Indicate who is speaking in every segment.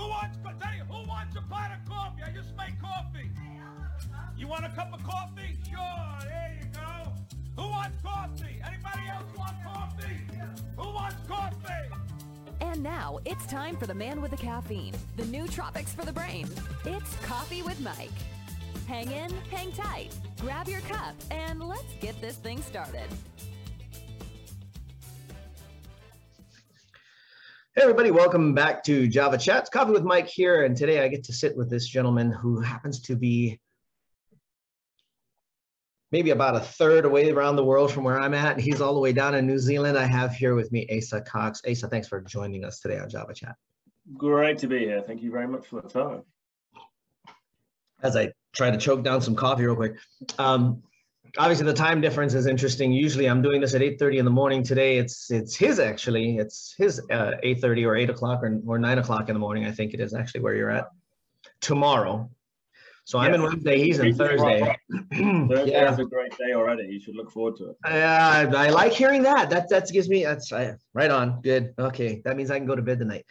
Speaker 1: Who wants, Danny, who wants a pot of coffee? I just made coffee. You want a cup of coffee? Sure, there you go. Who wants coffee? Anybody else want coffee? Who wants coffee?
Speaker 2: And now it's time for the man with the caffeine, the nootropics for the brain. It's Coffee with Mike. Hang in, hang tight, grab your cup, and let's get this thing started.
Speaker 3: Hey everybody, welcome back to Java Chats. Coffee with Mike here, and today I get to sit with this gentleman who happens to be maybe about a third away around the world from where I'm at. He's all the way down in New Zealand. I have here with me Asa Cox. Asa, thanks for joining us today on Java Chat.
Speaker 4: Great to be here. Thank you very much for the time.
Speaker 3: As I try to choke down some coffee real quick. Um, obviously the time difference is interesting. Usually I'm doing this at 8.30 in the morning. Today it's it's his actually. It's his uh, 8.30 or 8 o'clock or, or 9 o'clock in the morning. I think it is actually where you're at. Tomorrow. So I'm in Wednesday, he's in Thursday.
Speaker 4: Thursday yeah. is a great day already. You should look forward to it.
Speaker 3: Yeah, uh, I, I like hearing that. That that gives me that's uh, right on. Good. Okay, that means I can go to bed tonight.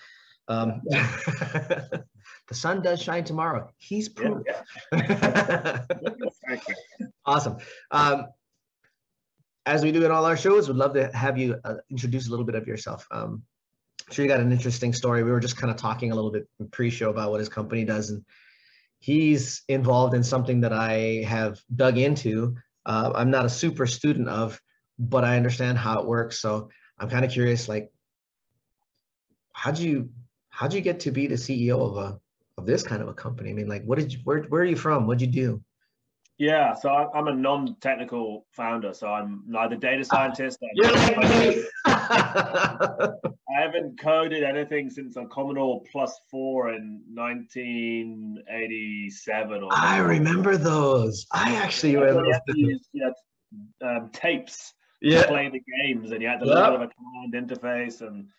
Speaker 3: Um, the sun does shine tomorrow. He's proof. Yeah, yeah. awesome. Um, as we do in all our shows, we'd love to have you uh, introduce a little bit of yourself. Um, I'm sure you got an interesting story. We were just kind of talking a little bit pre-show about what his company does, and he's involved in something that I have dug into. Uh, I'm not a super student of, but I understand how it works. So I'm kind of curious, like, how'd you how'd you get to be the CEO of a of this kind of a company? I mean, like, what did you where where are you from? What'd you do?
Speaker 4: Yeah, so I'm a non-technical founder, so I'm neither data scientist. You like me?
Speaker 3: I
Speaker 4: haven't coded anything since a Commodore Plus Four in 1987. Or
Speaker 3: I remember those. I actually
Speaker 4: yeah, remember. You had, um, tapes yeah. to play the games, and you had to learn a command interface, and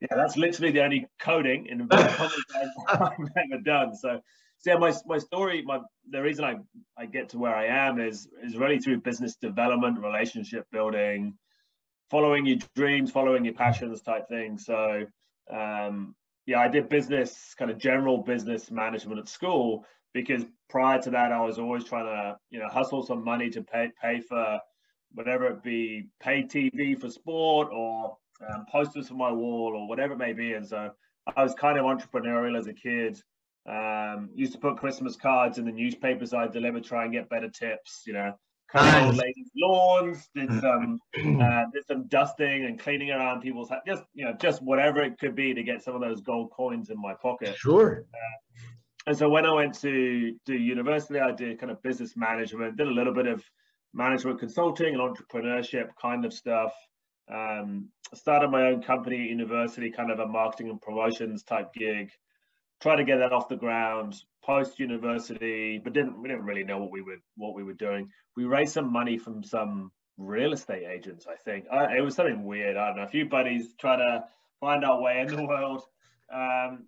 Speaker 4: yeah, that's literally the only coding in I've ever done. So so yeah, my my story, my the reason I, I get to where I am is is really through business development, relationship building, following your dreams, following your passions type thing. So um, yeah, I did business, kind of general business management at school because prior to that, I was always trying to you know hustle some money to pay pay for whatever it be, pay TV for sport or um, posters for my wall or whatever it may be. And so I was kind of entrepreneurial as a kid. Um, used to put Christmas cards in the newspapers I delivered, try and get better tips. You know, cut old ladies' lawns, did some uh, did some dusting and cleaning around people's just you know just whatever it could be to get some of those gold coins in my pocket.
Speaker 3: Sure.
Speaker 4: Uh, and so when I went to do university, I did kind of business management, did a little bit of management consulting and entrepreneurship kind of stuff. Um, started my own company at university, kind of a marketing and promotions type gig try to get that off the ground post university, but didn't we didn't really know what we were what we were doing. We raised some money from some real estate agents, I think. it was something weird. I don't know. A few buddies try to find our way in the world. Um,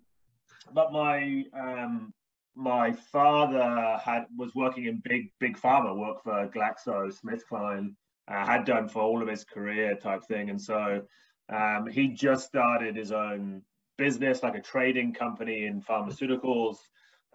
Speaker 4: but my um, my father had was working in big big pharma, worked for Glaxo, SmithKline, uh, had done for all of his career type thing, and so um, he just started his own business, like a trading company in pharmaceuticals.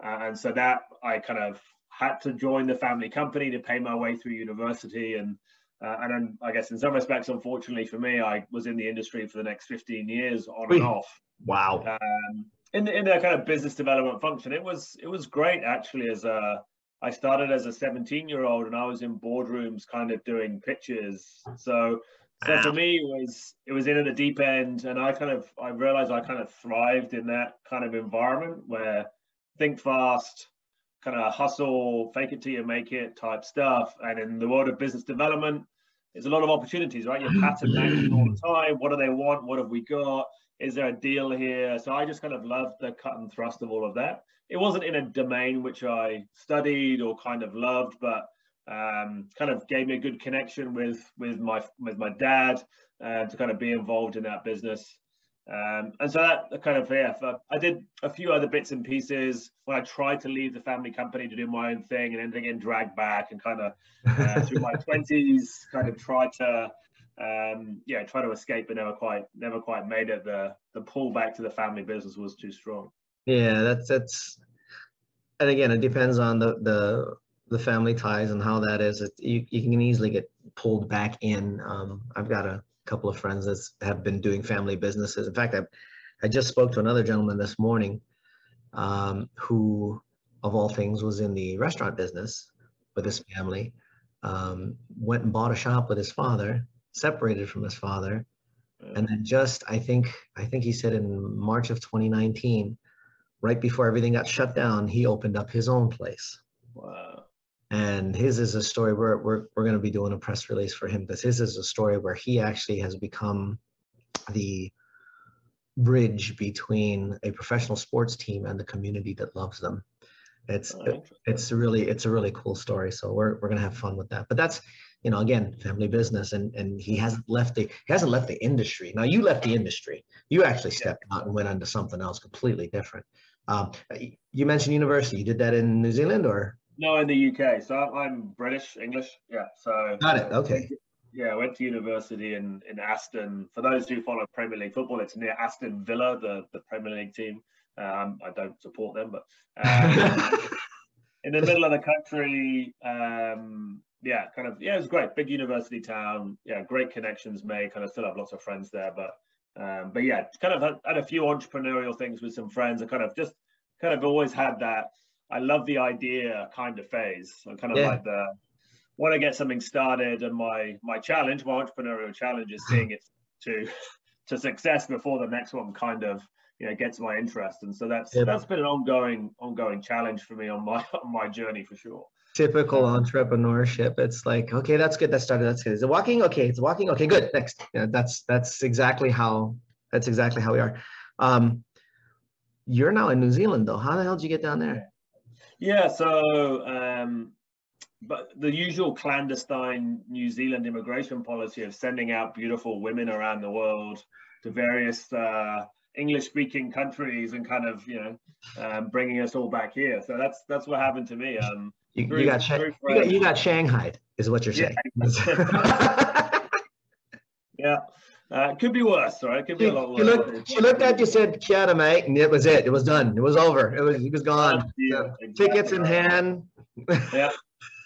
Speaker 4: Uh, and so that I kind of had to join the family company to pay my way through university. And uh, and then I guess in some respects, unfortunately for me, I was in the industry for the next 15 years on and off.
Speaker 3: Wow.
Speaker 4: Um, in the, in the kind of business development function, it was it was great actually. As a I started as a 17 year old and I was in boardrooms, kind of doing pitches. So so for me, it was it was in at the deep end, and I kind of I realized I kind of thrived in that kind of environment where think fast, kind of hustle, fake it till you make it type stuff. And in the world of business development, there's a lot of opportunities, right? You're pattern matching all the time. What do they want? What have we got? Is there a deal here? So I just kind of loved the cut and thrust of all of that. It wasn't in a domain which I studied or kind of loved, but um, kind of gave me a good connection with with my with my dad uh, to kind of be involved in that business. Um, and so that kind of yeah, I did a few other bits and pieces when I tried to leave the family company to do my own thing, and then again dragged back and kind of uh, through my twenties, kind of tried to um, yeah, try to escape, but never quite never quite made it. The the pull back to the family business was too strong.
Speaker 3: Yeah, that's that's, and again, it depends on the the the family ties and how that is. It, you you can easily get pulled back in. Um, I've got a couple of friends that have been doing family businesses. In fact, I I just spoke to another gentleman this morning, um, who of all things was in the restaurant business with his family. Um, went and bought a shop with his father, separated from his father, and then just I think I think he said in March of 2019, right before everything got shut down, he opened up his own place.
Speaker 4: Wow.
Speaker 3: And his is a story where we're we're going to be doing a press release for him because his is a story where he actually has become the bridge between a professional sports team and the community that loves them. It's
Speaker 4: Oh,
Speaker 3: it's really it's a really cool story. So we're we're gonna have fun with that. But that's you know again family business and and he hasn't left the he hasn't left the industry. Now you left the industry. You actually stepped out and went into something else completely different. Um, you mentioned university. You did that in New Zealand or
Speaker 4: No, in the UK. So I'm- I'm British, English. Yeah. So
Speaker 3: got it? Okay.
Speaker 4: yeah, I went to university in, in Aston. For those who follow Premier League football, it's near Aston Villa, the, the Premier League team. Um, I don't support them, but um, in the middle of the country, um, yeah, kind of, yeah, it was great. Big university town. Yeah, great connections made. Kind of still have lots of friends there, but um, but yeah, kind of had, had a few entrepreneurial things with some friends. I kind of just kind of always had that. I love the idea kind of phase. I kind of
Speaker 3: Yeah.
Speaker 4: like the want to get something started, and my my challenge, my entrepreneurial challenge, is seeing it to to success before the next one kind of you know gets my interest. And so that's
Speaker 3: Yeah.
Speaker 4: that's been an ongoing ongoing challenge for me on my on my journey for sure.
Speaker 3: Typical entrepreneurship. It's like okay, that's good. That started. That's good. Is it walking? Okay, it's walking. Okay, good. Next. Yeah, that's that's exactly how that's exactly how we are. Um, you're now in New Zealand though. How the hell did you get down there?
Speaker 4: Yeah, so um, but the usual clandestine New Zealand immigration policy of sending out beautiful women around the world to various uh, English-speaking countries and kind of you know um, bringing us all back here. So that's that's what happened to me. Um,
Speaker 3: You,
Speaker 4: Very-
Speaker 3: you got, you got you got Shanghai, is what you're saying.
Speaker 4: yeah, uh, it could be worse, right? It could be
Speaker 3: she,
Speaker 4: a lot worse.
Speaker 3: she looked she looked at you, said Kia ora, mate, and it was it. It was done. It was over. It was he was gone.
Speaker 4: Yeah,
Speaker 3: So, Tickets in hand.
Speaker 4: yeah,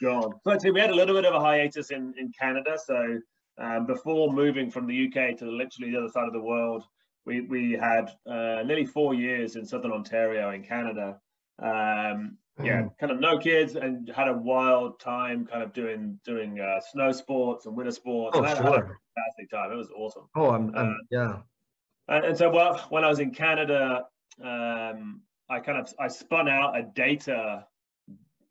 Speaker 4: gone. So actually, we had a little bit of a hiatus in in Canada. So um, before moving from the UK to literally the other side of the world, we we had uh, nearly four years in southern Ontario in Canada. Um, yeah,
Speaker 3: Mm.
Speaker 4: kind of no kids, and had a wild time, kind of doing doing uh, snow sports and winter sports.
Speaker 3: Oh,
Speaker 4: and I had, had a
Speaker 3: sure.
Speaker 4: fantastic time. It was awesome.
Speaker 3: Oh, I'm, I'm
Speaker 4: Uh,
Speaker 3: yeah.
Speaker 4: And, and so well, when I was in Canada, um, I kind of I spun out a data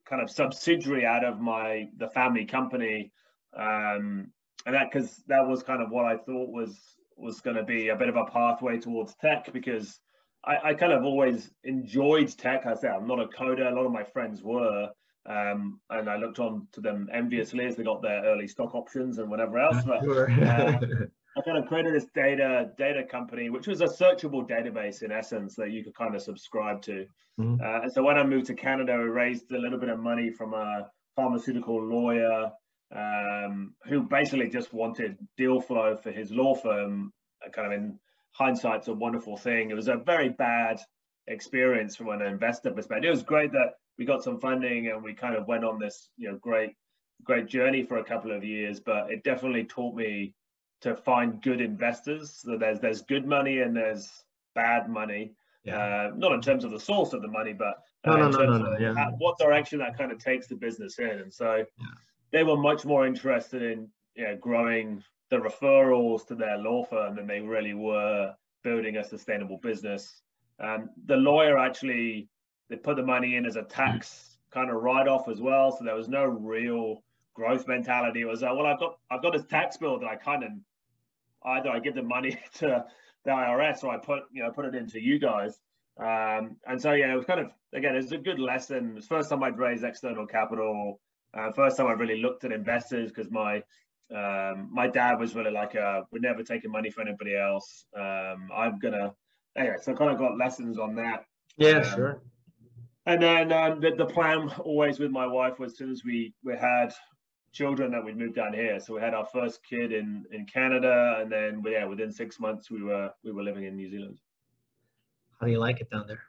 Speaker 4: kind of subsidiary out of my the family company, um, and that because that was kind of what I thought was was going to be a bit of a pathway towards tech because I, I kind of always enjoyed tech. I said I'm not a coder. A lot of my friends were. Um, and I looked on to them enviously as they got their early stock options and whatever else. But
Speaker 3: Sure.
Speaker 4: uh, I kind of created this data data company, which was a searchable database in essence that you could kind of subscribe to.
Speaker 3: Mhm.
Speaker 4: Uh, and so when I moved to Canada, I raised a little bit of money from a pharmaceutical lawyer um, who basically just wanted deal flow for his law firm. uh, Kind of in hindsight's a wonderful thing. It was a very bad experience from an investor perspective. It was great that we got some funding and we kind of went on this, you know, great, great journey for a couple of years. But it definitely taught me to find good investors. So there's there's good money and there's bad money.
Speaker 3: yeah.
Speaker 4: Uh, not in terms of the source of the money, but uh,
Speaker 3: no,
Speaker 4: in
Speaker 3: no,
Speaker 4: terms
Speaker 3: no, no,
Speaker 4: of
Speaker 3: yeah.
Speaker 4: how- what direction that kind of takes the business in. And so they were much more interested in you know, growing the referrals to their law firm than they really were building a sustainable business. Um, the lawyer actually they put the money in as a tax kind of write-off as well, so there was no real growth mentality. It was uh, well, I've got I've got this tax bill that I kind of either I give the money to the IRS or I put you know put it into you guys. Um, and so yeah, it was kind of again it's a good lesson. First time I'd raised external capital. Uh, first time I've really looked at investors because my um, my dad was really like, uh, "We're never taking money for anybody else. Um, I'm gonna." Anyway, so I kind of got lessons on that.
Speaker 3: Yeah,
Speaker 4: um,
Speaker 3: sure.
Speaker 4: And then um, the, the plan always with my wife was as soon as we, we had children that we'd move down here. So we had our first kid in, in Canada, and then yeah, within six months we were we were living in New Zealand.
Speaker 3: How do you like it down there?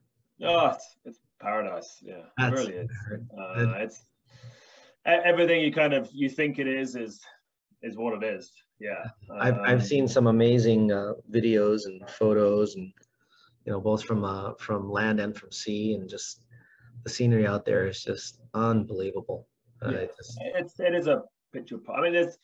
Speaker 4: Oh, it's, it's paradise. Yeah, it really is. Uh, it's everything you kind of you think it is is is what it is. Yeah.
Speaker 3: I've I've um, seen some amazing uh, videos and photos and you know both from uh from land and from sea and just the scenery out there is just unbelievable.
Speaker 4: Uh, yeah. Just... It's it is a picture. I mean, it's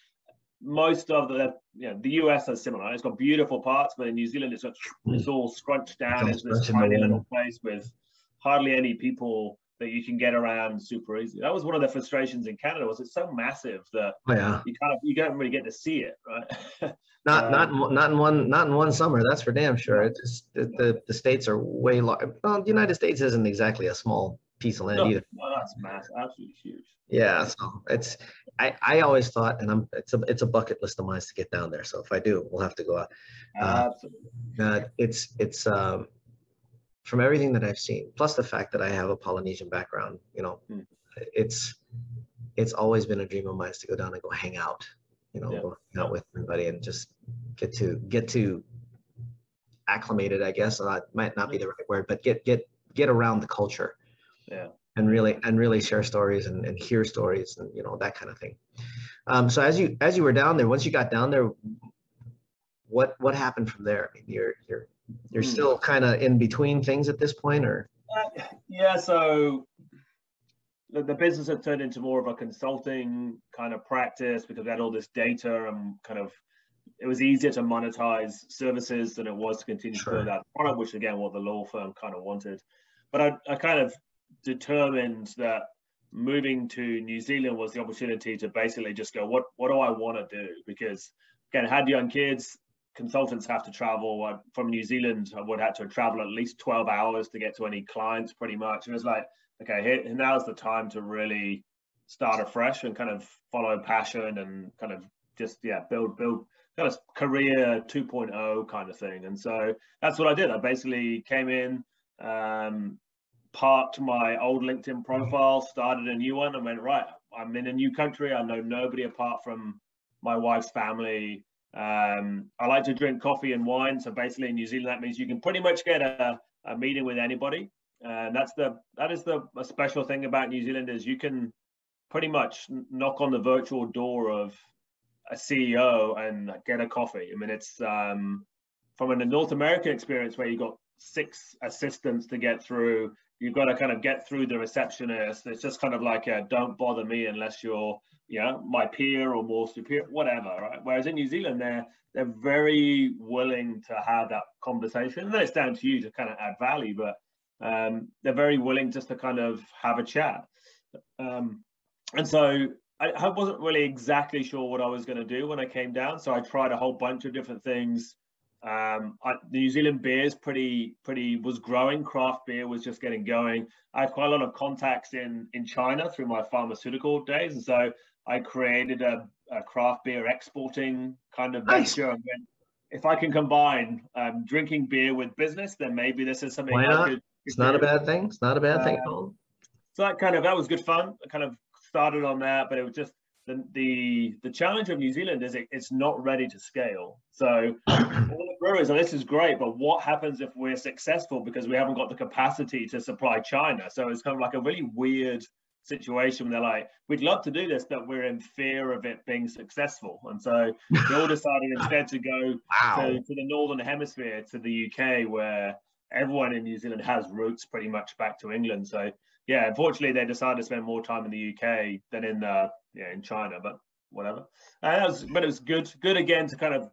Speaker 4: most of the you know, the US is similar. It's got beautiful parts, but in New Zealand it's got, it's all scrunched down into this tiny little place with hardly any people that you can get around super easy. That was one of the frustrations in Canada was it's so massive that
Speaker 3: oh, yeah.
Speaker 4: you kind of you don't really get to see it, right?
Speaker 3: not um, not in, not in one not in one summer. That's for damn sure. It's just, the, the, the states are way large. Well, the United States isn't exactly a small piece of land
Speaker 4: no,
Speaker 3: either.
Speaker 4: No, that's massive, absolutely huge.
Speaker 3: Yeah, so it's I, I always thought, and I'm it's a it's a bucket list of mine to get down there. So if I do, we'll have to go out. Uh, absolutely. Uh, it's it's um from everything that I've seen, plus the fact that I have a Polynesian background, you know, hmm. it's it's always been a dream of mine to go down and go hang out, you know, yeah. go hang out with everybody and just get to get to acclimated, I guess. That might not be the right word, but get get get around the culture.
Speaker 4: Yeah.
Speaker 3: And really and really share stories and, and hear stories and you know that kind of thing. Um, so as you as you were down there, once you got down there, what what happened from there? I mean, you're you're you're mm. still kind of in between things at this point, or?
Speaker 4: Uh, yeah. So the, the business had turned into more of a consulting kind of practice because we had all this data and kind of it was easier to monetize services than it was to continue sure. to build that product, which again, what the law firm kind of wanted. But I, I kind of determined that moving to New Zealand was the opportunity to basically just go, what what do I want to do? Because again, I had young kids, consultants have to travel from New Zealand. I would have to travel at least 12 hours to get to any clients pretty much. And it was like, okay, here, now's the time to really start afresh and kind of follow passion and kind of just, yeah, build, build kind of career 2.0 kind of thing. And so that's what I did. I basically came in, um, parked my old LinkedIn profile, started a new one and went, right, I'm in a new country. I know nobody apart from my wife's family um, I like to drink coffee and wine. So basically, in New Zealand, that means you can pretty much get a, a meeting with anybody. And that's the that is the special thing about New Zealand is you can pretty much knock on the virtual door of a CEO and get a coffee. I mean, it's um, from a North American experience where you got six assistants to get through. You've got to kind of get through the receptionist. It's just kind of like don't bother me unless you're you know, my peer or more superior, whatever, right? Whereas in New Zealand, they're they're very willing to have that conversation. And then it's down to you to kind of add value, but um, they're very willing just to kind of have a chat. Um, and so I, I, wasn't really exactly sure what I was going to do when I came down. So I tried a whole bunch of different things. Um, I, the New Zealand beer is pretty, pretty was growing. Craft beer was just getting going. I had quite a lot of contacts in in China through my pharmaceutical days, and so I created a, a craft beer exporting kind of nice. venture. if I can combine um, drinking beer with business, then maybe this is something.
Speaker 3: Why not? Could, it's not a bad thing. It's not a bad uh, thing at all.
Speaker 4: So that kind of that was good fun. I kind of started on that, but it was just the the, the challenge of New Zealand is it, it's not ready to scale. So all the brewers, and this is great, but what happens if we're successful because we haven't got the capacity to supply China? So it's kind of like a really weird situation they're like, we'd love to do this, but we're in fear of it being successful. And so they all decided instead to go wow. to, to, the Northern Hemisphere, to the UK, where everyone in New Zealand has roots pretty much back to England. So yeah, unfortunately they decided to spend more time in the UK than in uh, yeah, in China, but whatever. Uh, was, but it was good, good again to kind of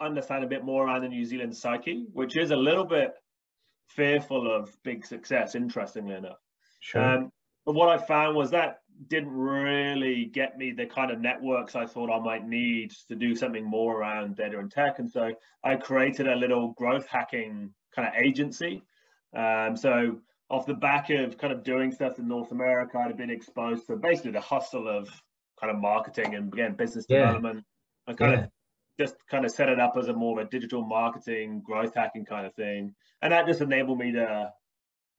Speaker 4: understand a bit more around the New Zealand psyche, which is a little bit fearful of big success, interestingly enough. Sure. Um, but what I found was that didn't really get me the kind of networks I thought I might need to do something more around data and tech. And so I created a little growth hacking kind of agency. Um, so off the back of kind of doing stuff in North America, I'd been exposed to basically the hustle of kind of marketing and again business yeah. development. I kind yeah. of just kind of set it up as a more of a digital marketing, growth hacking kind of thing. And that just enabled me to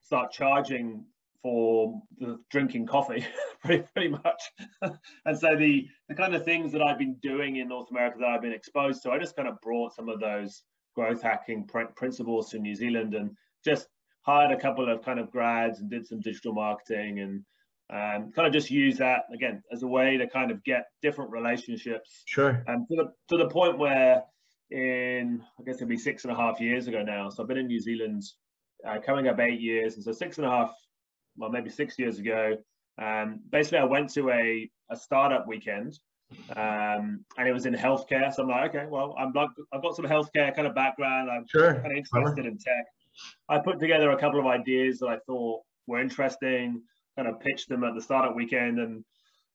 Speaker 4: start charging for the drinking coffee pretty, pretty much and so the the kind of things that i've been doing in north america that i've been exposed to i just kind of brought some of those growth hacking pr- principles to new zealand and just hired a couple of kind of grads and did some digital marketing and um, kind of just use that again as a way to kind of get different relationships.
Speaker 3: Sure.
Speaker 4: And to the to the point where in I guess it'll be six and a half years ago now. So I've been in New Zealand uh, coming up eight years, and so six and a half, well maybe six years ago. Um, basically, I went to a a startup weekend, um, and it was in healthcare. So I'm like, okay, well, I'm like, I've got some healthcare kind of background. I'm
Speaker 3: Sure.
Speaker 4: kind of interested in tech. I put together a couple of ideas that I thought were interesting, kind of pitched them at the startup weekend, and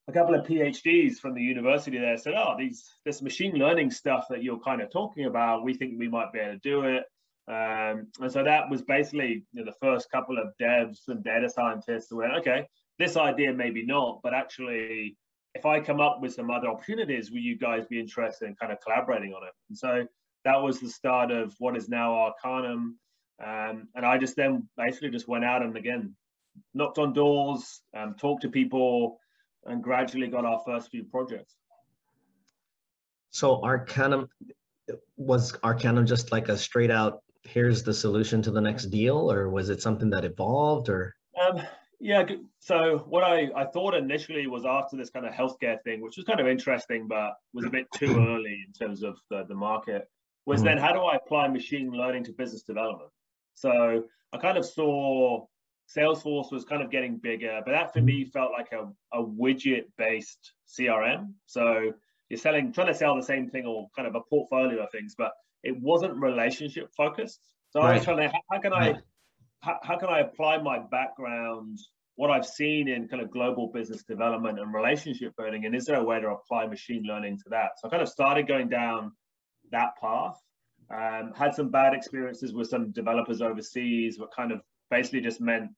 Speaker 4: a couple of PhDs from the university there said, "Oh, these this machine learning stuff that you're kind of talking about, we think we might be able to do it." Um, and so that was basically you know, the first couple of devs and data scientists who went, "Okay, this idea maybe not, but actually, if I come up with some other opportunities, will you guys be interested in kind of collaborating on it?" And so that was the start of what is now Arcanum. Um, and I just then basically just went out and again knocked on doors, um, talked to people, and gradually got our first few projects.
Speaker 3: So Arcanum was Arcanum just like a straight out here's the solution to the next deal, or was it something that evolved or
Speaker 4: Um, yeah, so what I, I thought initially was after this kind of healthcare thing, which was kind of interesting, but was a bit too early in terms of the, the market, was
Speaker 3: Mhm.
Speaker 4: then how do I apply machine learning to business development? So I kind of saw Salesforce was kind of getting bigger, but that for me felt like a, a widget based CRM. So you're selling, trying to sell the same thing or kind of a portfolio of things, but it wasn't relationship focused. So I was trying to, how, how can I, how, how can I apply my background, what I've seen in kind of global business development and relationship building, and is there a way to apply machine learning to that? So I kind of started going down that path. Um, had some bad experiences with some developers overseas, what kind of basically just meant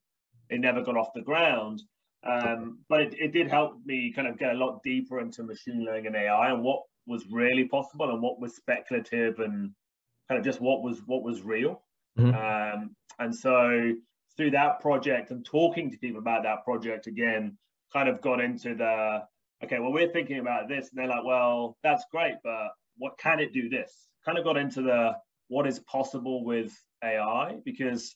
Speaker 4: it never got off the ground. Um, but it, it did help me kind of get a lot deeper into machine learning and AI and what was really possible and what was speculative and kind of just what was what was real.
Speaker 3: Mhm.
Speaker 4: Um, and so through that project and talking to people about that project again, kind of got into the okay, well, we're thinking about this, and they're like, well, that's great, but what can it do this? Kind of got into the what is possible with AI because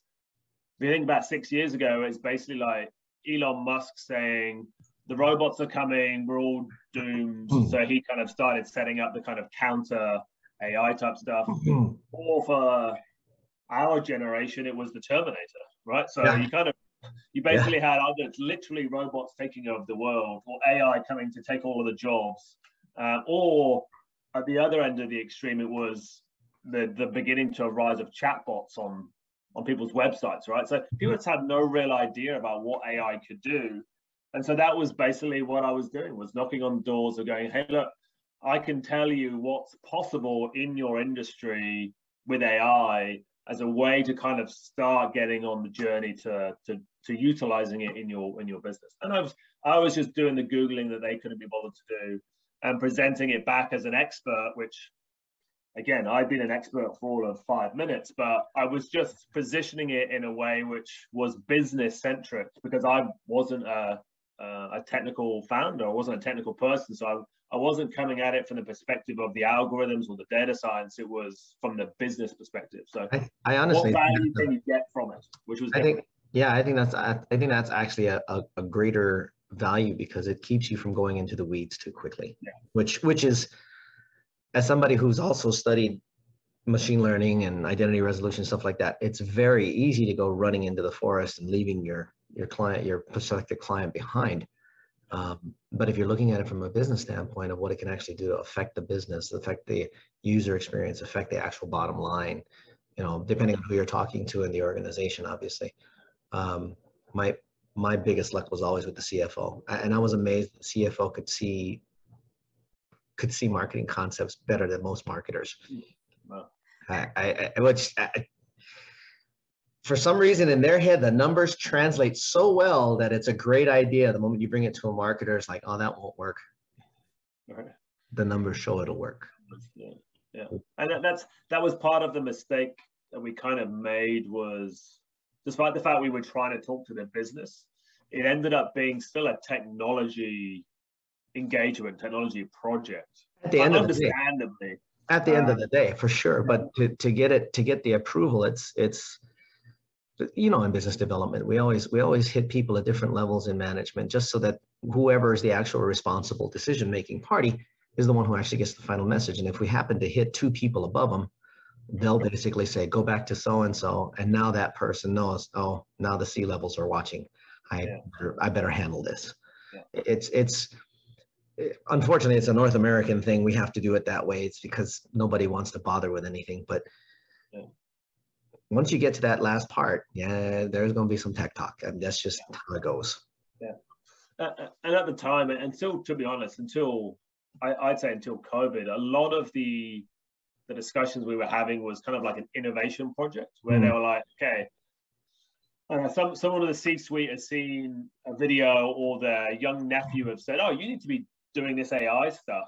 Speaker 4: if you think about six years ago, it's basically like Elon Musk saying the robots are coming, we're all doomed.
Speaker 3: Hmm.
Speaker 4: So he kind of started setting up the kind of counter AI type stuff. Or for our generation, it was the Terminator, right? So
Speaker 3: Yeah.
Speaker 4: you kind of you basically had either it's literally robots taking over the world, or AI coming to take all of the jobs, uh, or at the other end of the extreme, it was the the beginning to a rise of chatbots on on people's websites, right? So people just had no real idea about what AI could do, and so that was basically what I was doing was knocking on doors of going, hey, look, I can tell you what's possible in your industry with AI as a way to kind of start getting on the journey to to to utilizing it in your in your business. And I was I was just doing the googling that they couldn't be bothered to do and presenting it back as an expert, which again I've been an expert for all of five minutes, but I was just positioning it in a way which was business centric because I wasn't a uh, a technical founder, I wasn't a technical person, so I, I wasn't coming at it from the perspective of the algorithms or the data science. It was from the business perspective. So
Speaker 3: I, I honestly
Speaker 4: what value can you get from it? Which was
Speaker 3: I think yeah, I think that's I I think that's actually a, a, a greater value because it keeps you from going into the weeds too quickly.
Speaker 4: Yeah.
Speaker 3: Which which is as somebody who's also studied machine learning and identity resolution stuff like that, it's very easy to go running into the forest and leaving your your client, your prospective client behind. Um, but if you're looking at it from a business standpoint of what it can actually do to affect the business, affect the user experience, affect the actual bottom line, you know, depending on who you're talking to in the organization, obviously. Um, my my biggest luck was always with the CFO, and I was amazed the CFO could see could see marketing concepts better than most marketers.
Speaker 4: Wow.
Speaker 3: I, I, I which I, for some reason in their head the numbers translate so well that it's a great idea. The moment you bring it to a marketer, it's like, oh, that won't work.
Speaker 4: Right.
Speaker 3: The numbers show it'll work.
Speaker 4: Yeah, yeah. And that, that's that was part of the mistake that we kind of made was despite the fact we were trying to talk to the business, it ended up being still a technology engagement, technology project.
Speaker 3: At the end of the day, at the end of the um, day, for sure. But to, to get it to get the approval, it's it's you know in business development we always we always hit people at different levels in management just so that whoever is the actual responsible decision making party is the one who actually gets the final message and if we happen to hit two people above them they'll basically say go back to so and so and now that person knows oh now the c levels are watching i yeah. i better handle this yeah. it's it's unfortunately it's a north american thing. We have to do it that way. It's because nobody wants to bother with anything. But yeah. once you get to that last part yeah there's going to be some tech talk and that's just how it goes.
Speaker 4: Yeah. Uh, and at the time and until to be honest until I, i'd say until covid a lot of the the discussions we were having was kind of like an innovation project where mm. they were like, okay, uh, some someone in the C-suite has seen a video or their young nephew have said, oh, you need to be doing this AI stuff.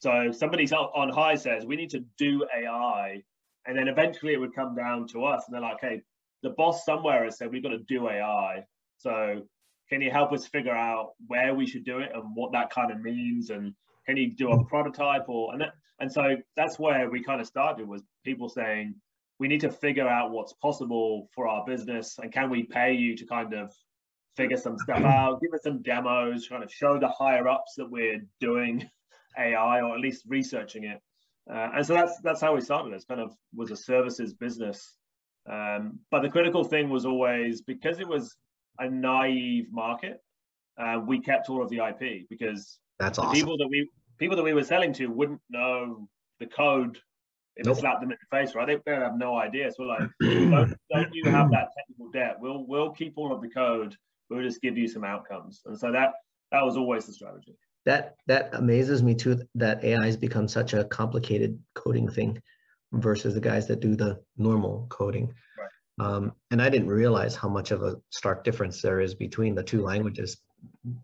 Speaker 4: So somebody's on high says we need to do AI, and then eventually it would come down to us, and they're like, hey, the boss somewhere has said we've got to do AI. So can you help us figure out where we should do it and what that kind of means and can you do a hmm. prototype or and that, and so that's where we kind of started was people saying we need to figure out what's possible for our business and can we pay you to kind of figure some stuff out give us some demos kind of show the higher ups that we're doing ai or at least researching it uh, and so that's that's how we started it kind of was a services business um, but the critical thing was always because it was a naive market uh, we kept all of the ip because
Speaker 3: that's
Speaker 4: awesome. people that we people that we were selling to wouldn't know the code if nope. it slapped them in the face, right? They, they have no idea. So we're like, don't, don't you have that technical debt? We'll we'll keep all of the code. We'll just give you some outcomes. And so that that was always the strategy.
Speaker 3: That that amazes me too. That AI has become such a complicated coding thing versus the guys that do the normal coding. Right. Um, and I didn't realize how much of a stark difference there is between the two languages.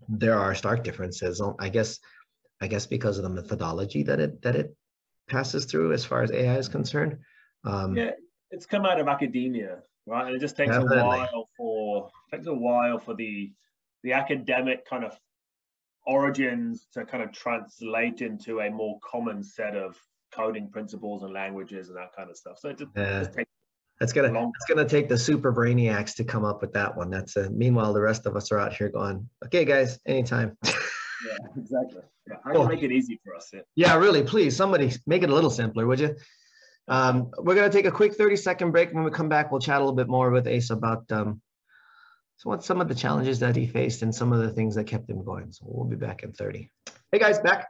Speaker 3: There are stark differences. I guess I guess because of the methodology that it that it passes through as far as AI is concerned.
Speaker 4: Um, yeah, it's come out of academia, right? And it just takes definitely. a while for takes a while for the the academic kind of origins to kind of translate into a more common set of coding principles and languages and that kind of stuff. So it just, yeah. just takes
Speaker 3: that's gonna it's gonna take the super brainiacs to come up with that one. That's a, meanwhile the rest of us are out here going, okay, guys, anytime.
Speaker 4: yeah, exactly. Yeah. How you make it easy for us? Yeah.
Speaker 3: yeah, really, please, somebody make it a little simpler, would you? Um, we're going to take a quick 30 second break. When we come back, we'll chat a little bit more with Ace about um, so what some of the challenges that he faced and some of the things that kept him going. So we'll be back in 30. Hey guys, back.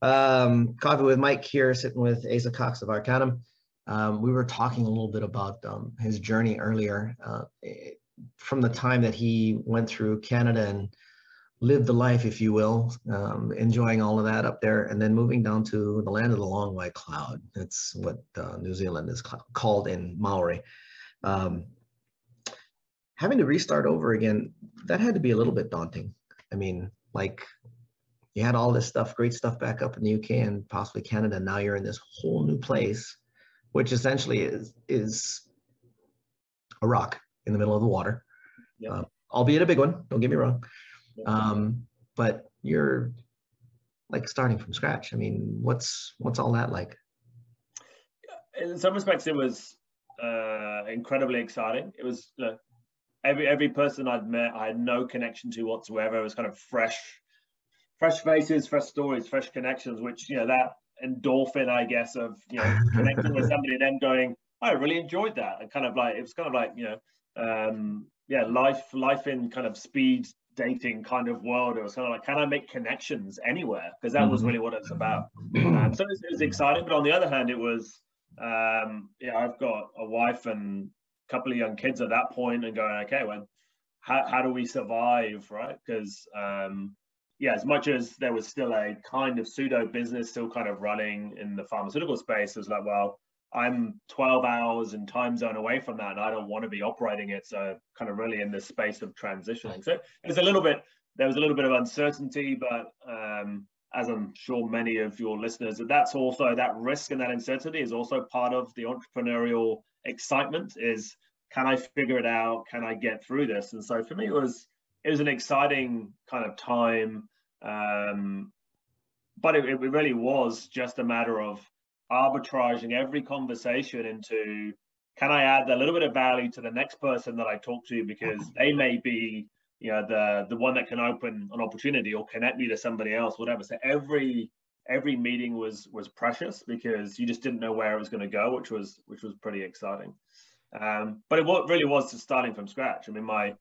Speaker 3: Um, coffee with Mike here, sitting with Asa Cox of Arcanum. Um, we were talking a little bit about um, his journey earlier uh, from the time that he went through Canada and lived the life, if you will, um, enjoying all of that up there, and then moving down to the land of the long white cloud. That's what uh, New Zealand is called in Maori. Um, having to restart over again, that had to be a little bit daunting. I mean, like you had all this stuff, great stuff back up in the UK and possibly Canada. Now you're in this whole new place, which essentially is is a rock in the middle of the water, yep. uh, albeit a big one. Don't get me wrong. Um, but you're like starting from scratch. I mean, what's what's all that like?
Speaker 4: In some respects, it was uh, incredibly exciting. It was know, every every person I'd met, I had no connection to whatsoever. It was kind of fresh, fresh faces, fresh stories, fresh connections. Which you know that endorphin, I guess, of you know connecting with somebody and then going, I really enjoyed that, and kind of like it was kind of like you know, um, yeah, life life in kind of speed dating kind of world. It was kind of like, can I make connections anywhere? Because that was mm-hmm. really what it's about. Um, so it was, it was, exciting. But on the other hand, it was, um, yeah, I've got a wife and couple of young kids at that point and going, okay, well, how, how do we survive, right? Because, um, yeah, as much as there was still a kind of pseudo business still kind of running in the pharmaceutical space, it was like, well, I'm 12 hours and time zone away from that, and I don't want to be operating it. So, kind of really in this space of transitioning. So, there's a little bit, there was a little bit of uncertainty, but um, as I'm sure many of your listeners, that that's also that risk and that uncertainty is also part of the entrepreneurial excitement. Is can I figure it out? Can I get through this? And so, for me, it was it was an exciting kind of time, um, but it, it really was just a matter of arbitraging every conversation into can I add a little bit of value to the next person that I talk to because they may be you know the the one that can open an opportunity or connect me to somebody else whatever. So every every meeting was was precious because you just didn't know where it was going to go which was which was pretty exciting. Um, but it what really was just starting from scratch. I mean my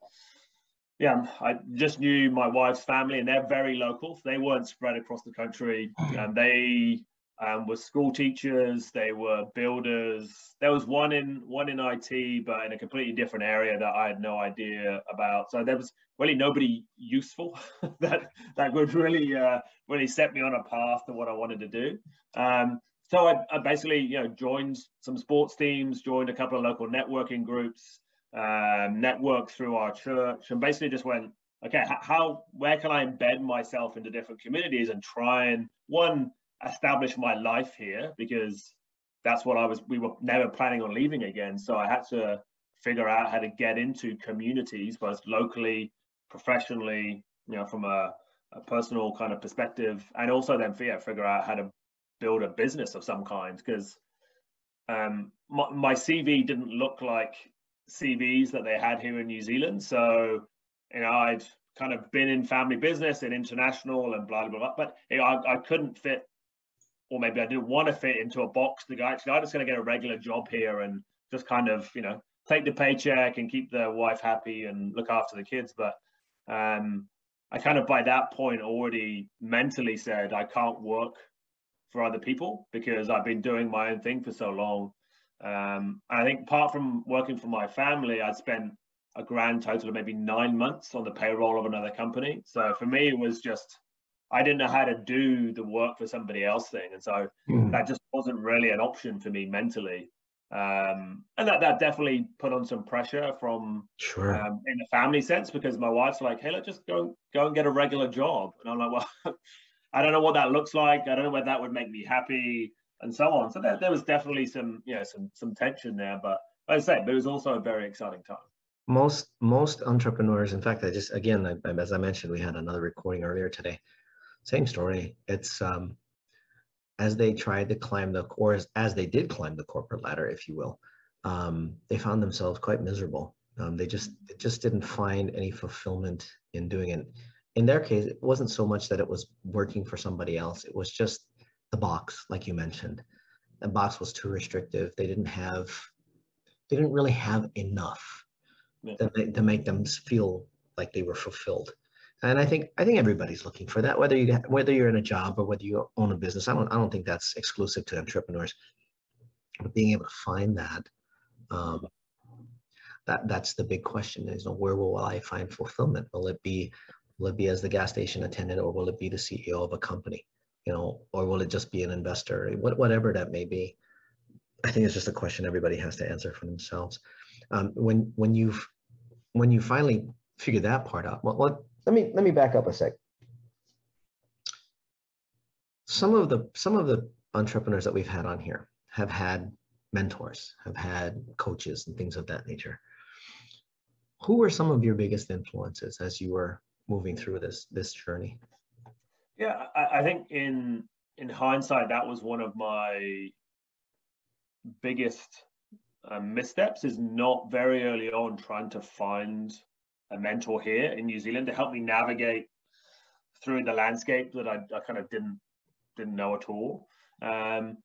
Speaker 4: yeah i just knew my wife's family and they're very local. They weren't spread across the country. And they um, were school teachers. They were builders. There was one in one in IT, but in a completely different area that I had no idea about. So there was really nobody useful that that would really uh, really set me on a path to what I wanted to do. Um, so I, I, basically, you know, joined some sports teams, joined a couple of local networking groups, um, networked through our church, and basically just went, okay, how where can I embed myself into different communities and try and one establish my life here because that's what I was. We were never planning on leaving again, so I had to figure out how to get into communities, both locally, professionally, you know, from a, a personal kind of perspective, and also then yeah, figure out how to build a business of some kind because um, my, my CV didn't look like CVs that they had here in New Zealand. So, you know, I'd kind of been in family business and international and blah blah blah, but you know, I, I couldn't fit or maybe I didn't want to fit into a box to go, actually, I'm just going to get a regular job here and just kind of, you know, take the paycheck and keep the wife happy and look after the kids. But um, I kind of by that point already mentally said I can't work for other people because I've been doing my own thing for so long. Um, I think apart from working for my family, I spent a grand total of maybe nine months on the payroll of another company. So for me, it was just I didn't know how to do the work for somebody else thing, and so mm. that just wasn't really an option for me mentally. Um, and that that definitely put on some pressure from
Speaker 3: sure
Speaker 4: um, in the family sense because my wife's like, "Hey, let's just go go and get a regular job," and I'm like, "Well, I don't know what that looks like. I don't know whether that would make me happy." And so on. So there, there was definitely some, you know, some some tension there. But like I said, it was also a very exciting time
Speaker 3: most most entrepreneurs in fact i just again I, as i mentioned we had another recording earlier today same story. It's um, as they tried to climb the, or as, as they did climb the corporate ladder, if you will, um, they found themselves quite miserable. Um, they just they just didn't find any fulfillment in doing it. In their case, it wasn't so much that it was working for somebody else. It was just the box, like you mentioned. The box was too restrictive. They didn't have, they didn't really have enough yeah. to, to make them feel like they were fulfilled and I think I think everybody's looking for that. Whether you whether you're in a job or whether you own a business, I don't I don't think that's exclusive to entrepreneurs. But being able to find that, um, that that's the big question: is you know, where will I find fulfillment? Will it be will it be as the gas station attendant, or will it be the CEO of a company? You know, or will it just be an investor? What, whatever that may be. I think it's just a question everybody has to answer for themselves. Um, when when you've when you finally figure that part out, well, let me let me back up a sec. Some of the some of the entrepreneurs that we've had on here have had mentors, have had coaches and things of that nature. Who were some of your biggest influences as you were moving through this this journey?
Speaker 4: Yeah, I, I think in in hindsight, that was one of my biggest um, missteps. Is not very early on trying to find a mentor here in New Zealand to help me navigate through the landscape that I, I kind of didn't didn't know at all. Um,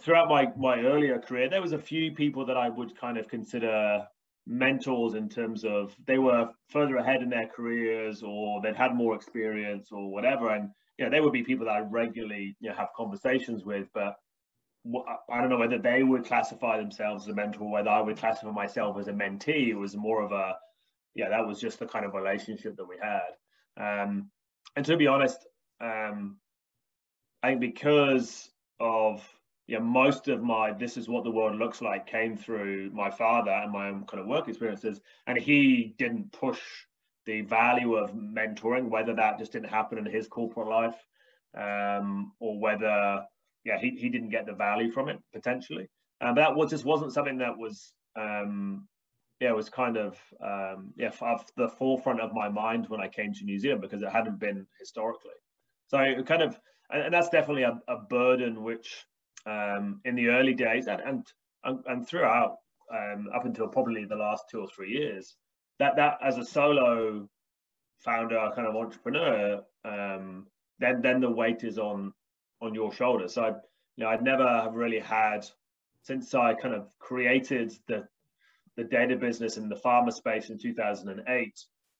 Speaker 4: throughout my my earlier career, there was a few people that I would kind of consider mentors in terms of they were further ahead in their careers or they'd had more experience or whatever, and you know they would be people that I regularly you know have conversations with, but. I don't know whether they would classify themselves as a mentor, whether I would classify myself as a mentee. It was more of a yeah, that was just the kind of relationship that we had. Um, and to be honest, um, I think because of yeah, most of my this is what the world looks like came through my father and my own kind of work experiences, and he didn't push the value of mentoring, whether that just didn't happen in his corporate life, um, or whether yeah he, he didn't get the value from it potentially. And that was just wasn't something that was um, yeah, it was kind of um, yeah off the forefront of my mind when I came to New Zealand because it hadn't been historically. So it kind of and, and that's definitely a, a burden which um, in the early days and, and and, and throughout um, up until probably the last two or three years, that that as a solo founder, kind of entrepreneur, um, then then the weight is on on your shoulders. So I, you know, I'd never have really had since I kind of created the the data business in the pharma space in 2008.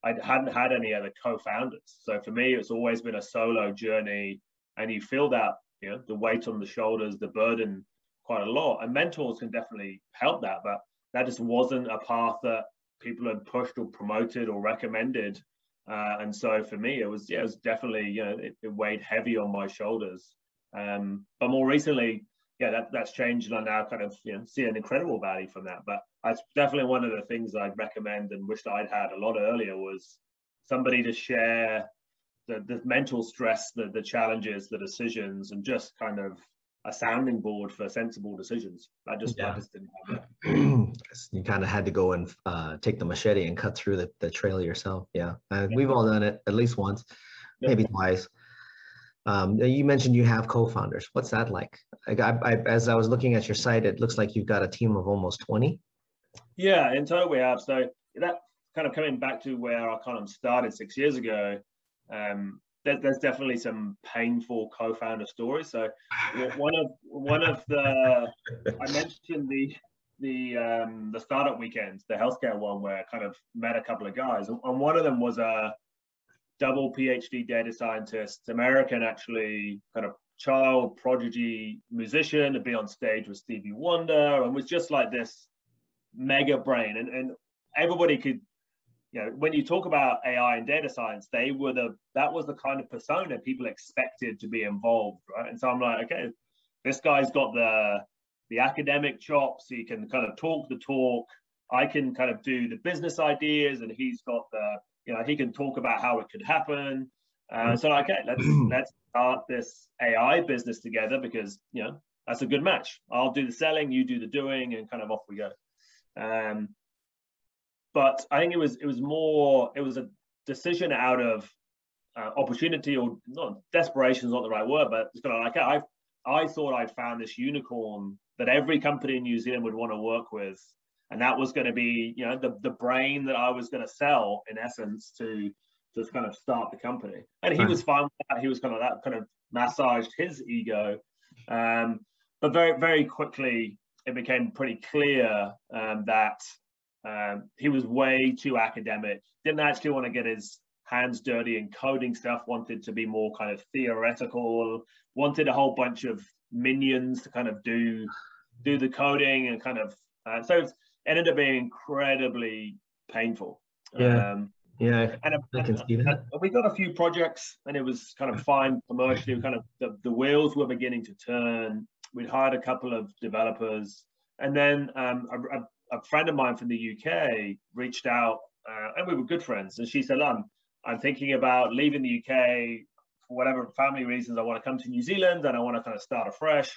Speaker 4: I hadn't had any other co-founders. So for me, it's always been a solo journey, and you feel that you know the weight on the shoulders, the burden quite a lot. And mentors can definitely help that, but that just wasn't a path that people had pushed or promoted or recommended. Uh, and so for me, it was yeah, it was definitely you know it, it weighed heavy on my shoulders. Um, but more recently, yeah, that, that's changed, and I now kind of you know see an incredible value from that. But that's definitely one of the things I'd recommend and wish I'd had a lot earlier was somebody to share the, the mental stress, the the challenges, the decisions, and just kind of a sounding board for sensible decisions. I just, yeah. I just didn't have that.
Speaker 3: you kind of had to go and uh, take the machete and cut through the, the trail yourself. Yeah. yeah. We've all done it at least once, yeah. maybe twice. Um, you mentioned you have co-founders. What's that like? I, I, as I was looking at your site, it looks like you've got a team of almost 20.
Speaker 4: Yeah, in total we have. So that kind of coming back to where kind of started six years ago, um, there's definitely some painful co-founder stories. So one of one of the I mentioned the the um, the startup weekends, the healthcare one, where I kind of met a couple of guys, and one of them was a double PhD data scientist, American actually, kind of child prodigy musician to be on stage with Stevie Wonder, and was just like this mega brain, and and everybody could you know, when you talk about AI and data science, they were the that was the kind of persona people expected to be involved, right? And so I'm like, okay, this guy's got the the academic chops. He can kind of talk the talk. I can kind of do the business ideas, and he's got the you know he can talk about how it could happen. Uh, so okay, let's let's start this AI business together because you know that's a good match. I'll do the selling, you do the doing, and kind of off we go. Um, but I think it was it was more it was a decision out of uh, opportunity or not desperation is not the right word, but it's kind of like I I thought I'd found this unicorn that every company in New Zealand would want to work with, and that was going to be you know the the brain that I was going to sell in essence to to kind of start the company. And he was fine with that. He was kind of that kind of massaged his ego, um, but very very quickly it became pretty clear um, that um, he was way too academic. Didn't actually want to get his hands dirty in coding stuff. Wanted to be more kind of theoretical. Wanted a whole bunch of minions to kind of do do the coding and kind of. Uh, so it ended up being incredibly painful.
Speaker 3: Yeah. Um, yeah, and, I can see that.
Speaker 4: we got a few projects, and it was kind of fine commercially. Kind of the, the wheels were beginning to turn. We'd hired a couple of developers, and then um, a, a, friend of mine from the UK reached out, uh, and we were good friends. And she said, "I'm I'm thinking about leaving the UK for whatever family reasons. I want to come to New Zealand and I want to kind of start afresh.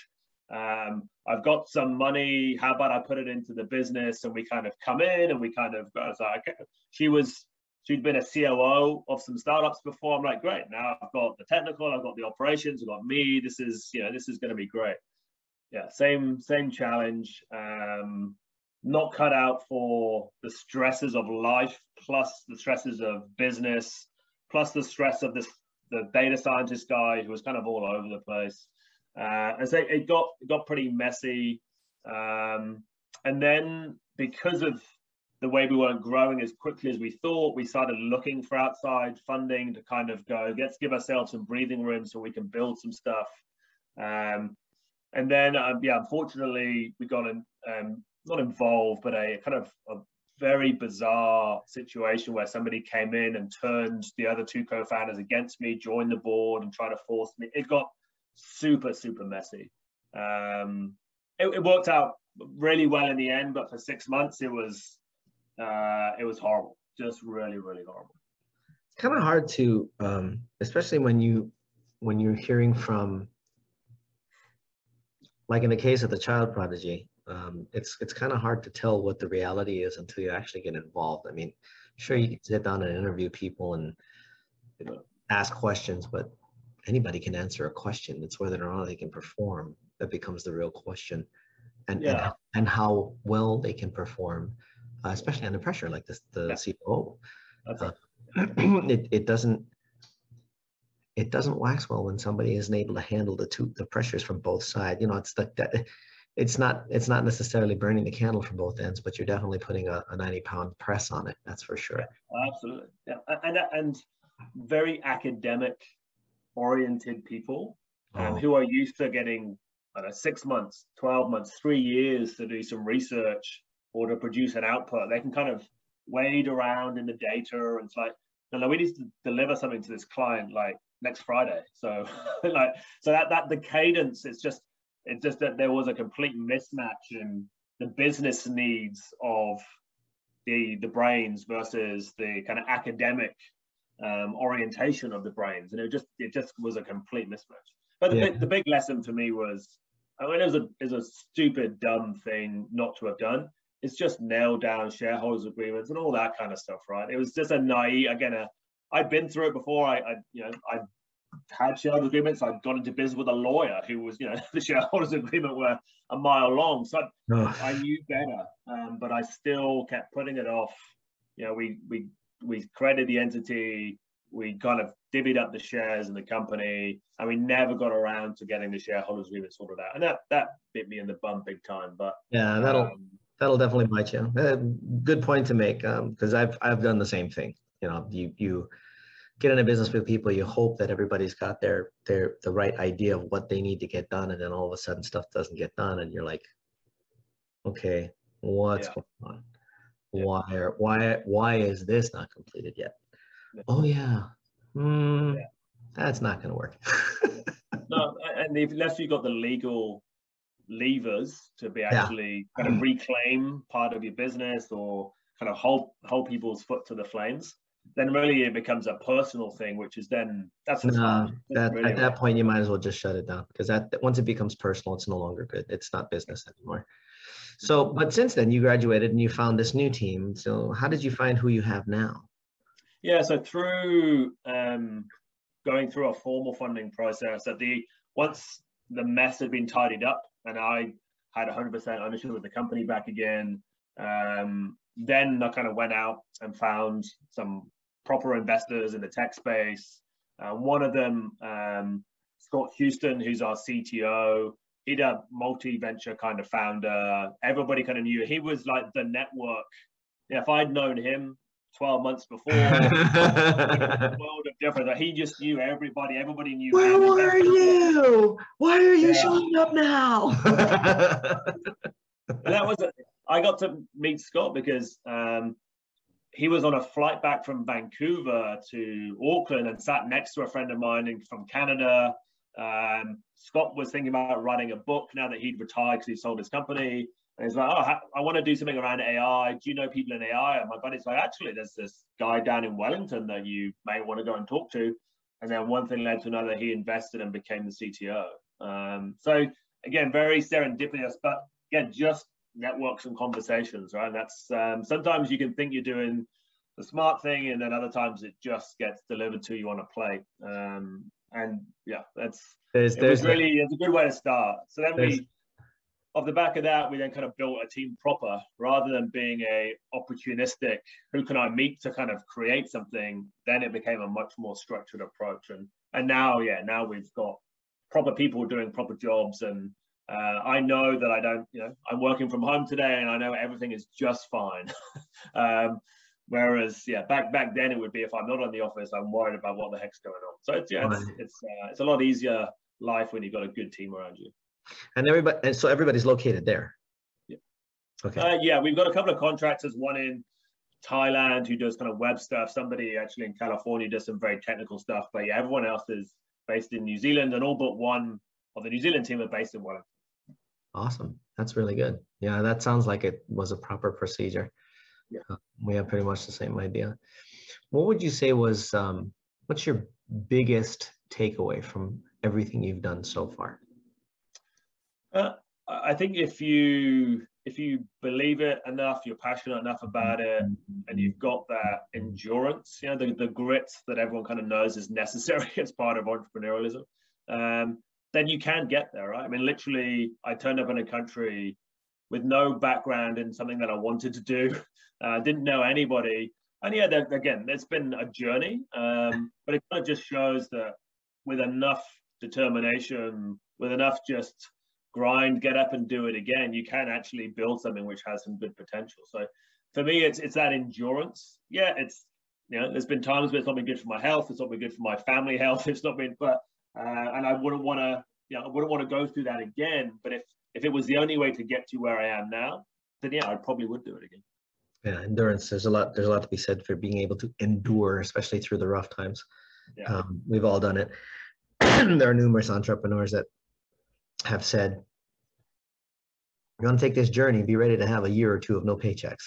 Speaker 4: Um, I've got some money. How about I put it into the business and we kind of come in and we kind of." I was like, she was she'd been a COO of some startups before. I'm like, great. Now I've got the technical, I've got the operations, I've got me. This is, you know, this is going to be great. Yeah, same same challenge. Um, not cut out for the stresses of life, plus the stresses of business, plus the stress of this the data scientist guy who was kind of all over the place. Uh, and so it got it got pretty messy. Um, and then because of the way we weren't growing as quickly as we thought, we started looking for outside funding to kind of go, let's give ourselves some breathing room so we can build some stuff. Um, and then, um, yeah, unfortunately, we got in, um, not involved, but a kind of a very bizarre situation where somebody came in and turned the other two co-founders against me, joined the board, and tried to force me. It got super, super messy. Um, it, it, worked out really well in the end, but for six months it was uh, it was horrible, just really, really horrible.
Speaker 3: It's kind of hard to, um, especially when you when you're hearing from, like in the case of the child prodigy, um, it's it's kind of hard to tell what the reality is until you actually get involved. I mean, sure you can sit down and interview people and you know, ask questions, but anybody can answer a question. It's whether or not they can perform that becomes the real question. and,
Speaker 4: Yeah.
Speaker 3: and and how well they can perform, uh, especially under pressure like this, the
Speaker 4: Yeah.
Speaker 3: COO. Uh,
Speaker 4: it.
Speaker 3: it, it doesn't it doesn't wax well when somebody isn't able to handle the two the pressures from both sides. You know, it's like that. It's not it's not necessarily burning the candle from both ends, but you're definitely putting a, a 90 pound press on it. That's for sure.
Speaker 4: Absolutely. Yeah. And, and very academic oriented people um,
Speaker 3: Oh,
Speaker 4: who are used to getting I don't know, six months, 12 months, three years to do some research or to produce an output. They can kind of wade around in the data and it's like, no, no, we need to deliver something to this client like next Friday. So like, so that, that the cadence is just, it's just that there was a complete mismatch in the business needs of the, the brains versus the kind of academic um, orientation of the brains. And it just, it just was a complete mismatch. But the,
Speaker 3: Yeah.
Speaker 4: big, the big lesson for me was, I mean, it was a, it was a stupid, dumb thing not to have done. It's just nailed down shareholders agreements and all that kind of stuff, right? It was just a naive, again, a, I'd been through it before. I, I you know, I had shareholders agreements. I'd gone into business with a lawyer who was, you know, the shareholders agreement were a mile long. So I, I knew better, um, but I still kept putting it off. You know, we we we created the entity, we kind of divvied up the shares in the company, and we never got around to getting the shareholders agreement sorted out. And that that bit me in the bum big time. But
Speaker 3: yeah, that'll
Speaker 4: um,
Speaker 3: that'll definitely bite you. Uh, good point to make because I've I've done the same thing. You know, you you get in a business with people, you hope that everybody's got their their the right idea of what they need to get done, and then all of a sudden stuff doesn't get done, and you're like, okay, what's
Speaker 4: Yeah.
Speaker 3: going on?
Speaker 4: Yeah.
Speaker 3: Why are why why is this not completed yet?
Speaker 4: Yeah.
Speaker 3: Oh yeah, hmm,
Speaker 4: Yeah.
Speaker 3: that's not going to work.
Speaker 4: no, and if, unless you've got the legal levers to be actually kind of reclaim part of your business or kind of hold hold people's foot to the flames, then really it becomes a personal thing, which is then that's fine.
Speaker 3: That,
Speaker 4: really
Speaker 3: at that point, you might as well just shut it down because that that- once it becomes personal, it's no longer good. It's not business anymore. So, but since then, you graduated and you found this new team. So, how did you find who you have now?
Speaker 4: Yeah, so through um, going through a formal funding process, that the once the mess had been tidied up and I had 100% ownership of the company back again, um, then I kind of went out and found some proper investors in the tech space. Uh, one of them, um, Scott Houston, who's our CTO, he'd a multi-venture kind of founder. Everybody kind of knew he was like the network. Yeah, if I'd known him 12 months before, a world of difference. He just knew everybody. Everybody knew
Speaker 3: Where
Speaker 4: him.
Speaker 3: were you? Why are you
Speaker 4: Yeah.
Speaker 3: showing up now?
Speaker 4: That was I got to meet Scott because um, he was on a flight back from Vancouver to Auckland and sat next to a friend of mine in, from Canada. Um, Scott was thinking about writing a book now that he'd retired because he sold his company. And he's like, oh, I want to do something around AI. Do you know people in AI? And my buddy's like, actually, there's this guy down in Wellington that you may want to go and talk to. And then one thing led to another. He invested and became the CTO. Um, so again, very serendipitous, but again, just networks and conversations, right? That's um, sometimes you can think you're doing the smart thing, and then other times it just gets delivered to you on a plate. Um, and yeah, that's
Speaker 3: there's there's
Speaker 4: really it's a good way to start. So then we, off the back of that, we then kind of built a team proper rather than being a opportunistic. Who can I meet to kind of create something? Then it became a much more structured approach, and and now yeah, now we've got proper people doing proper jobs, and uh, I know that I don't, you know, I'm working from home today, and I know everything is just fine. um, Whereas, yeah, back back then it would be if I'm not in the office, I'm worried about what the heck's going on. So it's yeah, it's it's, uh, it's a lot easier life when you've got a good team around you.
Speaker 3: and everybody and so everybody's located there.
Speaker 4: Yeah.
Speaker 3: Okay.
Speaker 4: Uh, yeah, we've got a couple of contractors. One in Thailand who does kind of web stuff. Somebody actually in California does some very technical stuff. But yeah, everyone else is based in New Zealand, and all but one of the New Zealand team are based in Wellington.
Speaker 3: Awesome. That's really good. Yeah, that sounds like it was a proper procedure.
Speaker 4: Yeah.
Speaker 3: Uh, we have pretty much the same idea. What would you say was um, what's your biggest takeaway from everything you've done so far?
Speaker 4: Uh, I think if you if you believe it enough, you're passionate enough about it, and you've got that endurance, you know, the, the grit that everyone kind of knows is necessary as part of entrepreneurialism, um, then you can get there, right? I mean, literally, I turned up in a country with no background in something that I wanted to do. Uh, didn't know anybody, and yeah, there, again, it's been a journey, um, but it kind of just shows that with enough determination, with enough just grind, get up and do it again, you can actually build something which has some good potential. So for me, it's it's that endurance. Yeah, it's you know, there's been times where it's not been good for my health, it's not been good for my family health, it's not been, but uh, and I wouldn't want to, you know, I wouldn't want to go through that again. But if if it was the only way to get to where I am now, then yeah, I probably would do it again.
Speaker 3: Yeah, endurance. There's a lot. There's a lot to be said for being able to endure, especially through the rough times. Yeah. Um, we've all done it. there are numerous entrepreneurs that have said, "You want to take this journey? Be ready to have a year or two of no paychecks."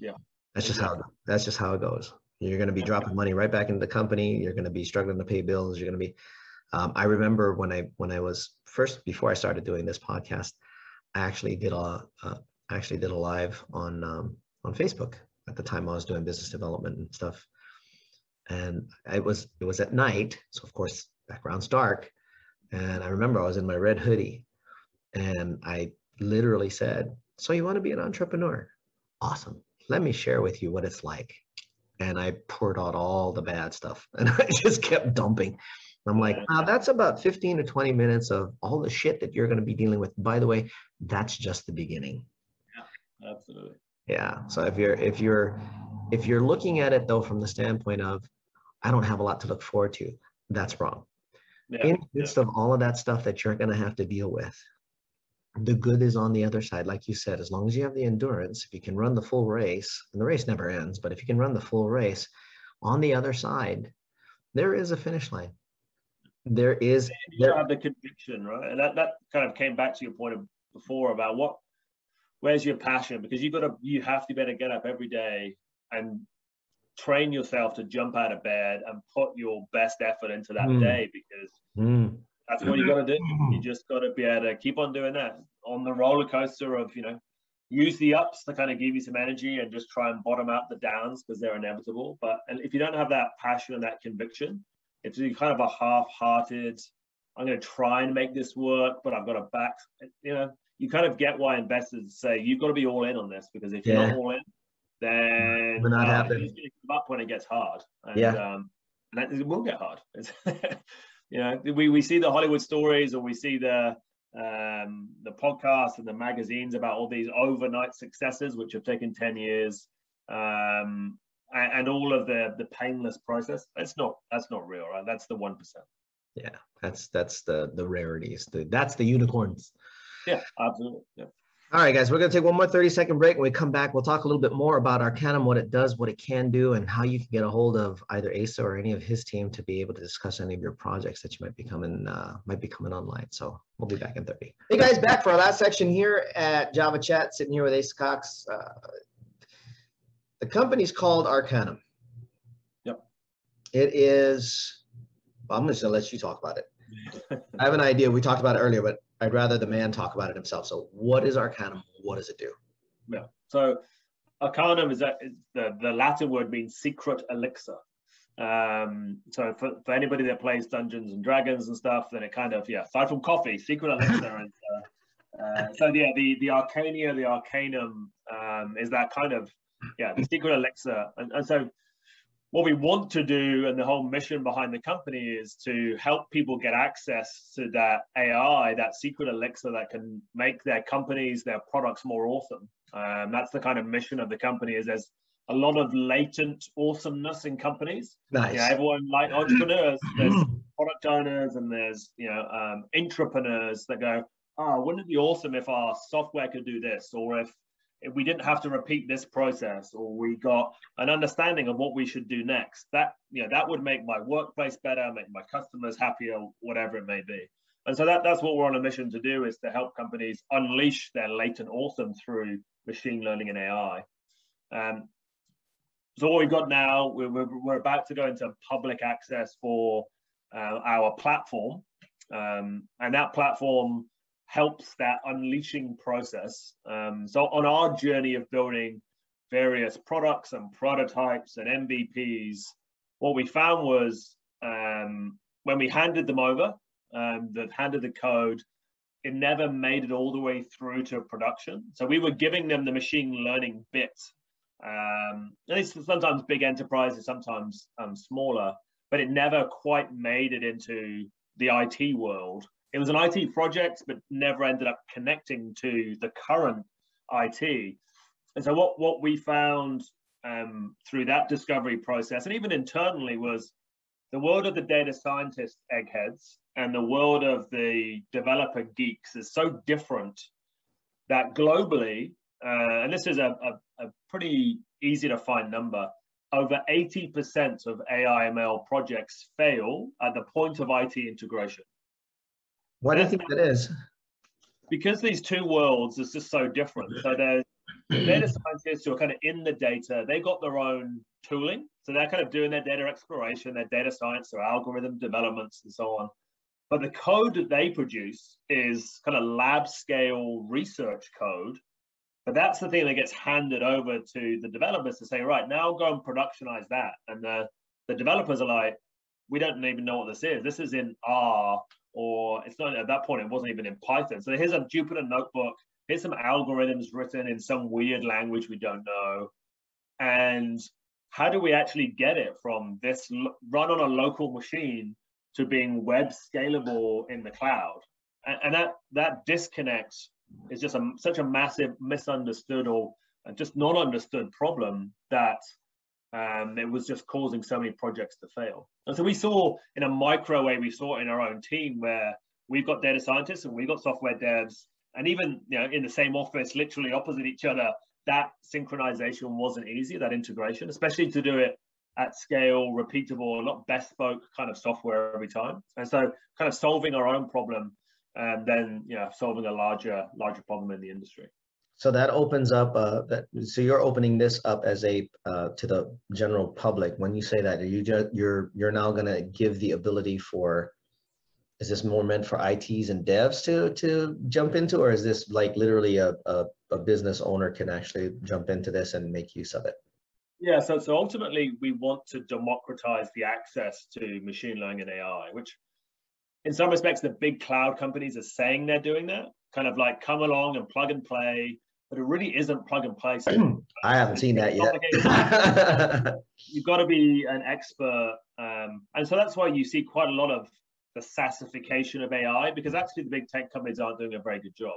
Speaker 4: Yeah,
Speaker 3: that's just how. That's just how it goes. You're going to be dropping money right back into the company. You're going to be struggling to pay bills. You're going to be. Um, I remember when I when I was first before I started doing this podcast, I actually did a uh, actually did a live on um, on Facebook at the time I was doing business development and stuff. And it was it was at night, so of course background's dark. And I remember I was in my red hoodie, and I literally said, "So you want to be an entrepreneur? Awesome. Let me share with you what it's like." And I poured out all the bad stuff, and I just kept dumping. I'm like, wow, that's about 15 to 20 minutes of all the shit that you're going to be dealing with. By the way, that's just the beginning.
Speaker 4: Yeah, absolutely.
Speaker 3: Yeah. So if you're if you're if you're looking at it though from the standpoint of I don't have a lot to look forward to, that's wrong. Yeah, In the midst yeah. of all of that stuff that you're going to have to deal with, the good is on the other side. Like you said, as long as you have the endurance, if you can run the full race, and the race never ends, but if you can run the full race, on the other side, there is a finish line. There is.
Speaker 4: You there, have the conviction, right? And that, that kind of came back to your point of before about what where's your passion? Because you've got to, you have to be able to get up every day and train yourself to jump out of bed and put your best effort into that mm. day because mm. that's what you've got to do. You just got to be able to keep on doing that on the roller coaster of, you know, use the ups to kind of give you some energy and just try and bottom out the downs because they're inevitable. But and if you don't have that passion and that conviction, it's kind of a half-hearted, I'm going to try and make this work, but I've got a back, you know, you kind of get why investors say you've got to be all in on this because if you're not all in, then not uh, happening. It's going to come up when it gets hard. And, yeah. Um, and it will get hard. you know, we, we see the Hollywood stories or we see the um, the podcasts and the magazines about all these overnight successes, which have taken 10 years. Um, and, and all of the the painless process. That's not that's not real, right? That's the one percent.
Speaker 3: Yeah, that's that's the the rarities. The, that's the unicorns.
Speaker 4: Yeah, absolutely. Yeah.
Speaker 3: All right, guys, we're going to take one more 30 second break. When we come back, we'll talk a little bit more about Arcanum, what it does, what it can do, and how you can get a hold of either Asa or any of his team to be able to discuss any of your projects that you might be coming, uh, might be coming online. So we'll be back in 30. Hey guys, back for our last section here at Java Chat, sitting here with Asa Cox. Uh, the company's called Arcanum.
Speaker 4: Yep.
Speaker 3: It is, well, I'm just going to let you talk about it. I have an idea. We talked about it earlier, but I'd rather the man talk about it himself. So, what is Arcanum? What does it do?
Speaker 4: Yeah. So, Arcanum is, a, is the, the Latin word means secret elixir. Um, so for, for anybody that plays Dungeons and Dragons and stuff, then it kind of yeah. Aside from coffee, secret elixir and, Uh, uh, so yeah, the the Arcania, the Arcanum um, is that kind of yeah the secret elixir, and, and so what we want to do and the whole mission behind the company is to help people get access to that AI, that secret elixir that can make their companies, their products more awesome. Um, that's the kind of mission of the company is there's a lot of latent awesomeness in companies.
Speaker 3: Nice.
Speaker 4: Yeah, everyone like entrepreneurs, there's product owners and there's, you know, um, entrepreneurs that go, oh, wouldn't it be awesome if our software could do this? Or if we didn't have to repeat this process or we got an understanding of what we should do next. That you know that would make my workplace better make my customers happier whatever it may be. And so that, that's what we're on a mission to do is to help companies unleash their latent awesome through machine learning and ai um, so what we've got now we're, we're, we're about to go into public access for uh, our platform. Um, and that platform helps that unleashing process. Um, so on our journey of building various products and prototypes and MVPs, what we found was um, when we handed them over, um, that handed the code, it never made it all the way through to production. So we were giving them the machine learning bit. Um, and it's sometimes big enterprises, sometimes um, smaller, but it never quite made it into the IT world. It was an IT project, but never ended up connecting to the current IT. And so what, what we found um, through that discovery process, and even internally, was the world of the data scientist eggheads and the world of the developer geeks is so different that globally, uh, and this is a, a, a, pretty easy to find number, over 80% of AIML projects fail at the point of IT integration.
Speaker 3: Why do you think that is?
Speaker 4: Because these two worlds is just so different. So there's data scientists who are kind of in the data, they've got their own tooling. So they're kind of doing their data exploration, their data science, their algorithm developments, and so on. But the code that they produce is kind of lab scale research code. But that's the thing that gets handed over to the developers to say, right, now go and productionize that. And the, the developers are like, we don't even know what this is. This is in R, or it's not at that point, it wasn't even in Python. So here's a Jupyter notebook here's some algorithms written in some weird language we don't know. And how do we actually get it from this run on a local machine to being web scalable in the cloud? And, and that, that disconnect is just a, such a massive misunderstood or just not understood problem that um, it was just causing so many projects to fail. And so we saw in a micro way, we saw in our own team where we've got data scientists and we've got software devs. And even you know in the same office literally opposite each other that synchronization wasn't easy that integration especially to do it at scale repeatable not bespoke kind of software every time. And so kind of solving our own problem and then you know solving a larger larger problem in the industry
Speaker 3: so that opens up uh, that so you're opening this up as a uh, to the general public when you say that are you just you're you're now to give the ability for is this more meant for ITs and devs to to jump into, or is this like literally a, a, a, business owner can actually jump into this and make use of it?
Speaker 4: Yeah, so so ultimately we want to democratize the access to machine learning and AI, which in some respects the big cloud companies are saying they're doing that, kind of like come along and plug and play, but it really isn't plug and play.
Speaker 3: I haven't seen that yet.
Speaker 4: You've got to be an expert, um, and so that's why you see quite a lot of the SaaSification of AI because actually the big tech companies aren't doing a very good job.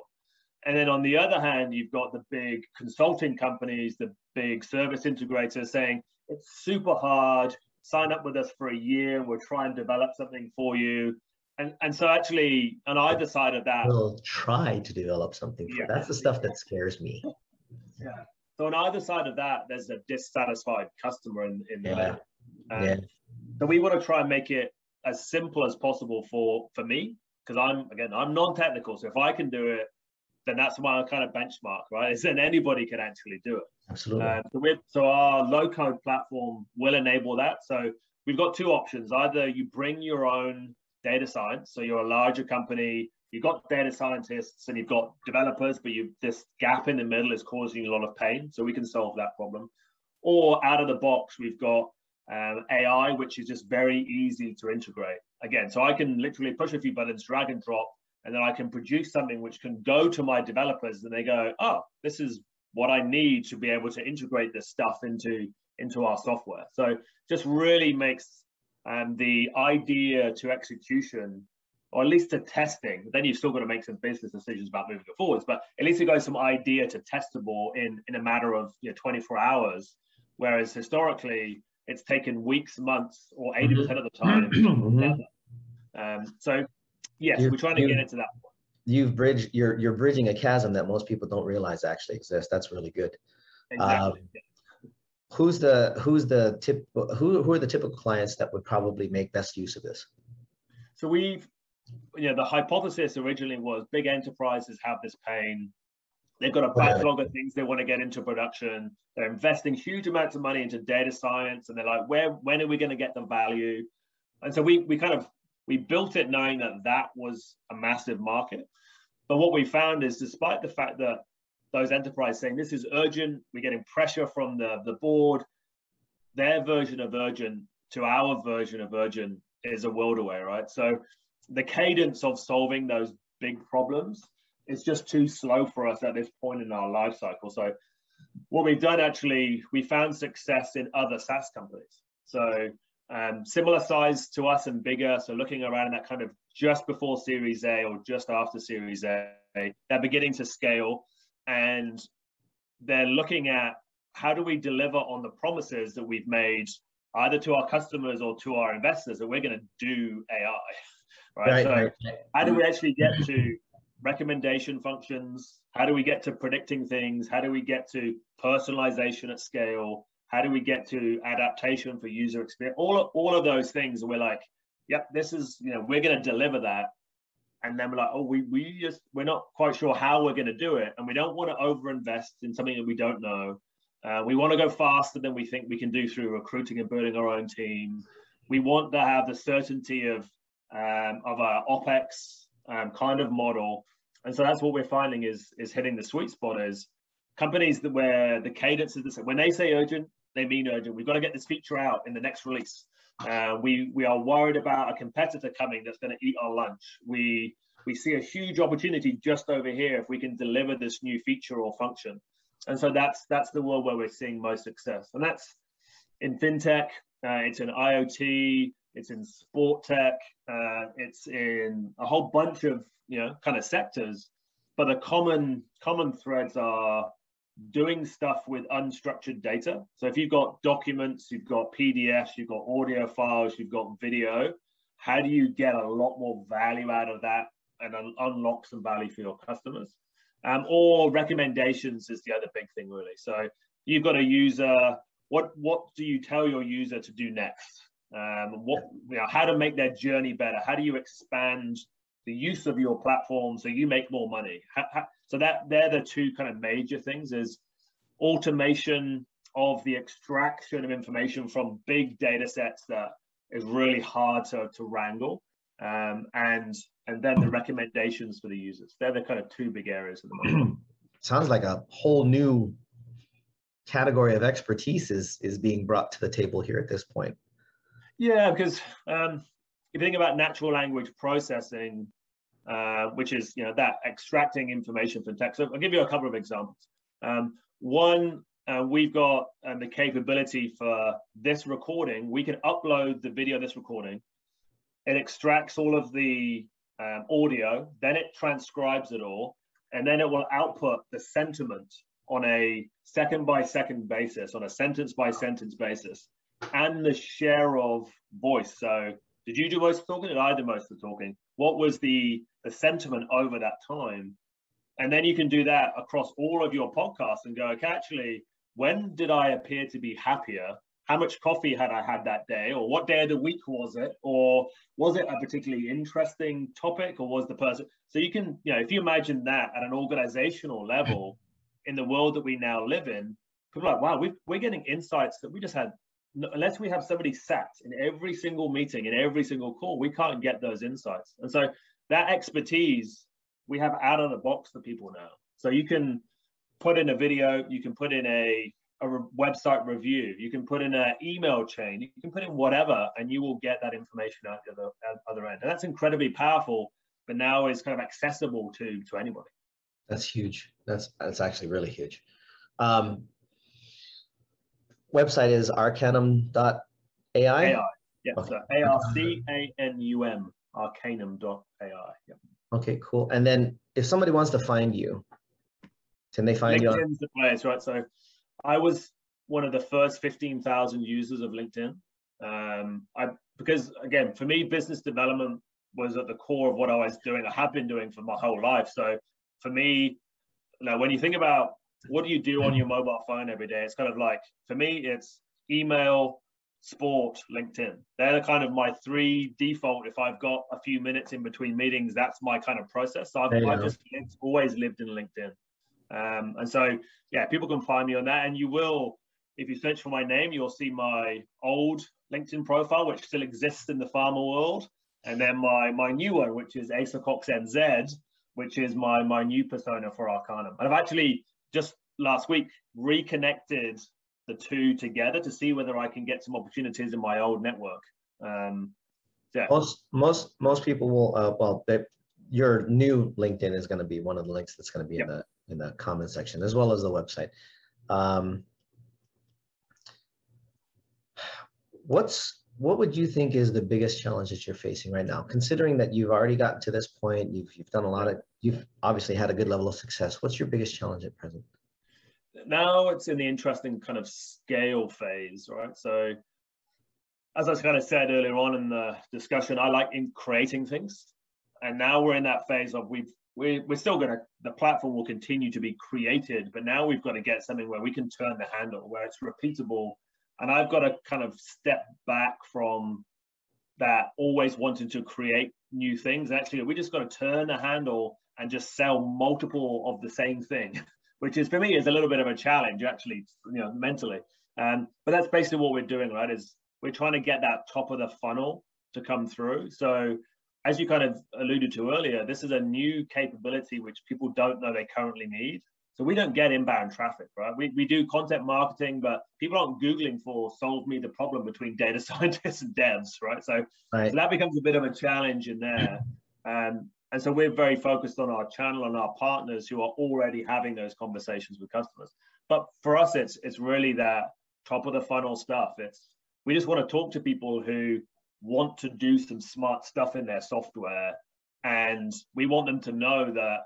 Speaker 4: And then on the other hand, you've got the big consulting companies, the big service integrators saying it's super hard. Sign up with us for a year and we'll try and develop something for you. And, and so actually on either side of that
Speaker 3: we'll try to develop something for yeah. that's the stuff that scares me
Speaker 4: yeah so on either side of that there's a dissatisfied customer in, in yeah. Um, yeah. so we want to try and make it as simple as possible for for me because I'm again I'm non-technical. So if I can do it, then that's my kind of benchmark, right? Is then anybody can actually do it.
Speaker 3: Absolutely. Uh,
Speaker 4: so, so our low-code platform will enable that. So we've got two options: either you bring your own data science, so you're a larger company, you've got data scientists and you've got developers, but you this gap in the middle is causing a lot of pain. So we can solve that problem. Or out of the box, we've got um, AI, which is just very easy to integrate. Again, so I can literally push a few buttons, drag and drop, and then I can produce something which can go to my developers and they go, oh, this is what I need to be able to integrate this stuff into, into our software. So just really makes um, the idea to execution, or at least to testing, then you've still got to make some business decisions about moving it forwards, but at least it goes from idea to testable in, in a matter of you know, 24 hours. Whereas historically, it's taken weeks, months, or 80% mm-hmm. of the time. Mm-hmm. Um, so, yes, you, we're trying to get into that point.
Speaker 3: You've bridged, you're, you're bridging a chasm that most people don't realize actually exists. That's really good. Exactly. Um, who's the who's the tip who who are the typical clients that would probably make best use of this
Speaker 4: so we've you know the hypothesis originally was big enterprises have this pain They've got a backlog of things they want to get into production. They're investing huge amounts of money into data science, and they're like, where, when are we going to get the value? And so we we kind of we built it knowing that that was a massive market. But what we found is, despite the fact that those enterprises saying this is urgent, we're getting pressure from the the board. Their version of urgent to our version of urgent is a world away, right? So the cadence of solving those big problems. is just too slow for us at this point in our life cycle. So what we've done actually, we found success in other SaaS companies. So um, similar size to us and bigger. So looking around that kind of just before Series A or just after Series A, they're beginning to scale and they're looking at how do we deliver on the promises that we've made either to our customers or to our investors that we're going to do AI, right? right so right. how do we actually get to recommendation functions? How do we get to predicting things? How do we get to personalization at scale? How do we get to adaptation for user experience? All of, all of those things, we're like, yep, this is, you know, we're going to deliver that. And then we're like, oh, we, we just, we're not quite sure how we're going to do it. And we don't want to overinvest in something that we don't know. Uh, we want to go faster than we think we can do through recruiting and building our own team. We want to have the certainty of um, of our OPEX um, kind of model. And so that's what we're finding is, is hitting the sweet spot is companies that where the cadence is the same. When they say urgent, they mean urgent. We've got to get this feature out in the next release. Uh, we we are worried about a competitor coming that's going to eat our lunch. We we see a huge opportunity just over here if we can deliver this new feature or function. And so that's that's the world where we're seeing most success. And that's in fintech, uh, it's in IoT, it's in sport tech, uh, it's in a whole bunch of you know kind of sectors. But the common common threads are doing stuff with unstructured data. So if you've got documents, you've got PDFs, you've got audio files, you've got video, how do you get a lot more value out of that and un unlock some value for your customers? Um, or recommendations is the other big thing really. So you've got a user, what, what do you tell your user to do next? Um, what, you know, how to make their journey better? How do you expand the use of your platform so you make more money? How, how, so that they're the two kind of major things is automation of the extraction of information from big data sets that is really hard to, to wrangle. Um, and and then the recommendations for the users. They're the kind of two big areas at the moment.
Speaker 3: Sounds like a whole new category of expertise is is being brought to the table here at this point.
Speaker 4: Yeah, because um, if you think about natural language processing, uh, which is you know that extracting information from text. So I'll give you a couple of examples. Um, one, uh, we've got um, the capability for this recording. We can upload the video this recording. It extracts all of the um, audio, then it transcribes it all, and then it will output the sentiment on a second by second basis, on a sentence by sentence basis, and the share of voice. So, did you do most of the talking? Did I do most of the talking? What was the the sentiment over that time. And then you can do that across all of your podcasts and go, okay, actually, when did I appear to be happier? How much coffee had I had that day? Or what day of the week was it? Or was it a particularly interesting topic? Or was the person so you can, you know, if you imagine that at an organizational level in the world that we now live in, people are like, wow, we we're getting insights that we just had unless we have somebody sat in every single meeting in every single call we can't get those insights and so that expertise we have out of the box for people now. So you can put in a video, you can put in a, a re- website review, you can put in an email chain, you can put in whatever, and you will get that information out the other, other end. And that's incredibly powerful, but now is kind of accessible to to anybody.
Speaker 3: That's huge. That's that's actually really huge. Um, website is arcanum.ai.
Speaker 4: AI. Yeah, okay. so A R C A N U M arcanum.ai. Yeah.
Speaker 3: Okay, cool. And then if somebody wants to find you, can they find
Speaker 4: LinkedIn's
Speaker 3: you? On-
Speaker 4: the place, right? So I was one of the first 15,000 users of LinkedIn. Um, I because again, for me, business development was at the core of what I was doing. I have been doing for my whole life. So for me, now when you think about what do you do on your mobile phone every day, it's kind of like for me, it's email, sport, LinkedIn. They're kind of my three default. If I've got a few minutes in between meetings, that's my kind of process. So I've, I've just lived, always lived in LinkedIn. Um, and so, yeah, people can find me on that. And you will, if you search for my name, you'll see my old LinkedIn profile, which still exists in the pharma world. And then my my new one, which is Asa Cox NZ, which is my my new persona for Arcanum. And I've actually just last week reconnected the two together to see whether I can get some opportunities in my old network. Um,
Speaker 3: yeah. Most most most people will uh, well they your new LinkedIn is going to be one of the links that's going to be
Speaker 4: Yep.
Speaker 3: in the in the comment section as well as the website. Um, what's what would you think is the biggest challenge that you're facing right now? Considering that you've already gotten to this point you've you've done a lot of you've obviously had a good level of success. What's your biggest challenge at present?
Speaker 4: Now it's in the interesting kind of scale phase, right? So, as I kind of said earlier on in the discussion, I like in creating things, and now we're in that phase of we've we, we're still going to the platform will continue to be created, but now we've got to get something where we can turn the handle, where it's repeatable, and I've got to kind of step back from that always wanting to create new things. Actually, we just got to turn the handle and just sell multiple of the same thing which is for me is a little bit of a challenge actually, you know, mentally. Um, but that's basically what we're doing, right? Is we're trying to get that top of the funnel to come through. So as you kind of alluded to earlier, this is a new capability which people don't know they currently need. So we don't get inbound traffic, right? We, we do content marketing, but people aren't Googling for solve me the problem between data scientists and devs, right? So,
Speaker 3: right
Speaker 4: so that becomes a bit of a challenge in there. Um, and so we're very focused on our channel and our partners who are already having those conversations with customers. But for us, it's it's really that top of the funnel stuff. It's we just want to talk to people who want to do some smart stuff in their software, and we want them to know that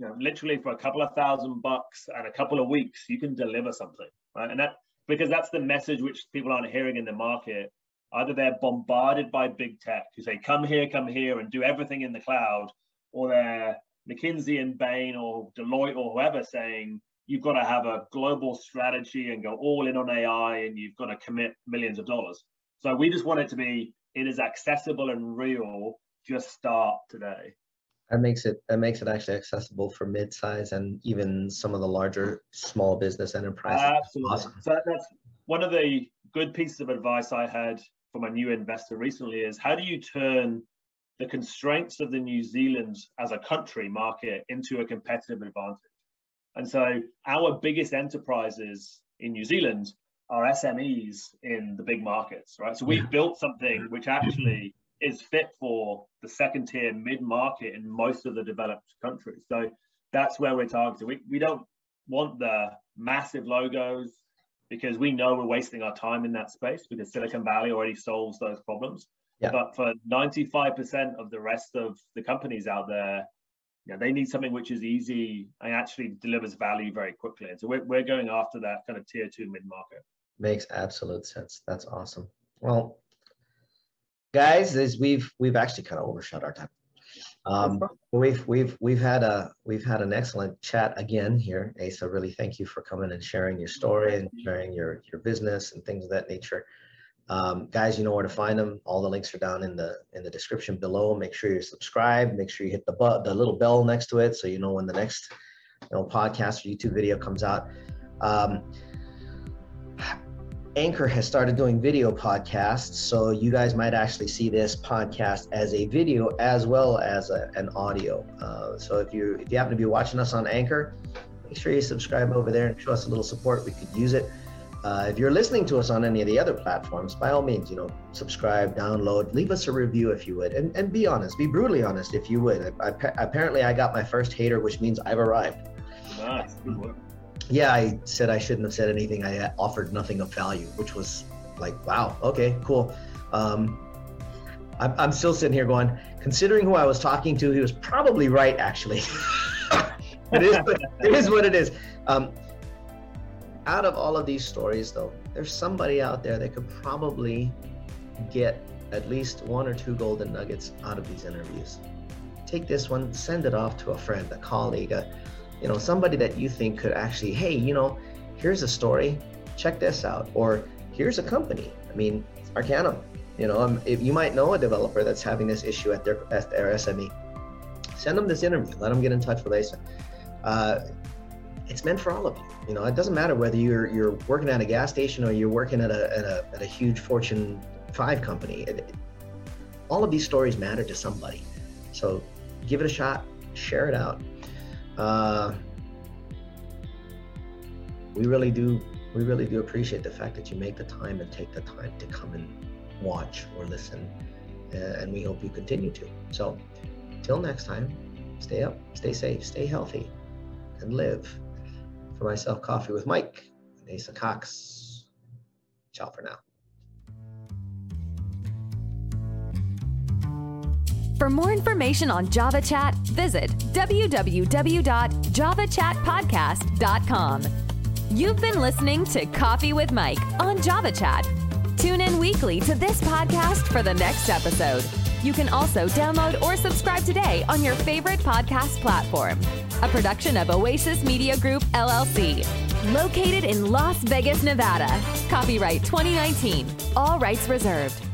Speaker 4: you know literally for a couple of thousand bucks and a couple of weeks you can deliver something, right? And that because that's the message which people aren't hearing in the market Either they're bombarded by big tech who say, come here, come here, and do everything in the cloud, or they're McKinsey and Bain or Deloitte or whoever saying, you've got to have a global strategy and go all in on AI and you've got to commit millions of dollars. So we just want it to be, it is accessible and real. Just start today.
Speaker 3: That makes it that makes it actually accessible for mid-size and even some of the larger small business enterprises
Speaker 4: Absolutely.
Speaker 3: Awesome.
Speaker 4: So that's one of the good pieces of advice I had from a new investor recently is how do you turn the constraints of the New Zealand as a country market into a competitive advantage? And so our biggest enterprises in New Zealand are SMEs in the big markets, right? So we've built something which actually is fit for the second tier mid market in most of the developed countries. So that's where we're targeting. We, we don't want the massive logos because we know we're wasting our time in that space because Silicon Valley already solves those problems.
Speaker 3: Yeah.
Speaker 4: But for 95% of the rest of the companies out there, yeah, they need something which is easy and actually delivers value very quickly. And so we're, we're going after that kind of tier two mid market.
Speaker 3: Makes absolute sense. That's awesome. Well, guys, as we've we've actually kind of overshot our time. Um, we've we've we've had a we've had an excellent chat again here, Asa. Really, thank you for coming and sharing your story and sharing your your business and things of that nature. Um, guys, you know where to find them. All the links are down in the in the description below. Make sure you're subscribed. Make sure you hit the but the little bell next to it so you know when the next you know podcast or YouTube video comes out. Um, Anchor has started doing video podcasts, so you guys might actually see this podcast as a video as well as a, an audio. Uh, so if you if you happen to be watching us on Anchor, make sure you subscribe over there and show us a little support. We could use it. Uh, if you're listening to us on any of the other platforms, by all means, you know, subscribe, download, leave us a review if you would, and, and be honest, be brutally honest if you would. I, I, apparently, I got my first hater, which means I've arrived.
Speaker 4: Nice.
Speaker 3: Yeah, I said I shouldn't have said anything. I offered nothing of value, which was like, wow, okay, cool. Um, I'm, I'm still sitting here going, considering who I was talking to, he was probably right, actually. it is, it is what it is. Um, out of all of these stories, though, there's somebody out there that could probably get at least one or two golden nuggets out of these interviews. Take this one, send it off to a friend, a colleague, a, you know, somebody that you think could actually, hey, you know, here's a story, check this out, or here's a company. I mean, Arcanum. You know, um, if you might know a developer that's having this issue at their at their SME, send them this interview. Let them get in touch with Asa. Uh, it's meant for all of you. You know, it doesn't matter whether you're you're working at a gas station or you're working at a at a, at a huge Fortune five company. It, all of these stories matter to somebody. So give it a shot, share it out. Uh, we really do we really do appreciate the fact that you make the time and take the time to come and watch or listen uh, and we hope you continue to so till next time, stay up, stay safe, stay healthy, and live. For myself, Coffee with Mike, Asa Cox. Ciao for now.
Speaker 2: For more information on Java Chat, visit www.javachatpodcast.com. You've been listening to Coffee with Mike on Java Chat. Tune in weekly to this podcast for the next episode. You can also download or subscribe today on your favorite podcast platform. A production of Oasis Media Group, LLC. Located in Las Vegas, Nevada. Copyright 2019. All rights reserved.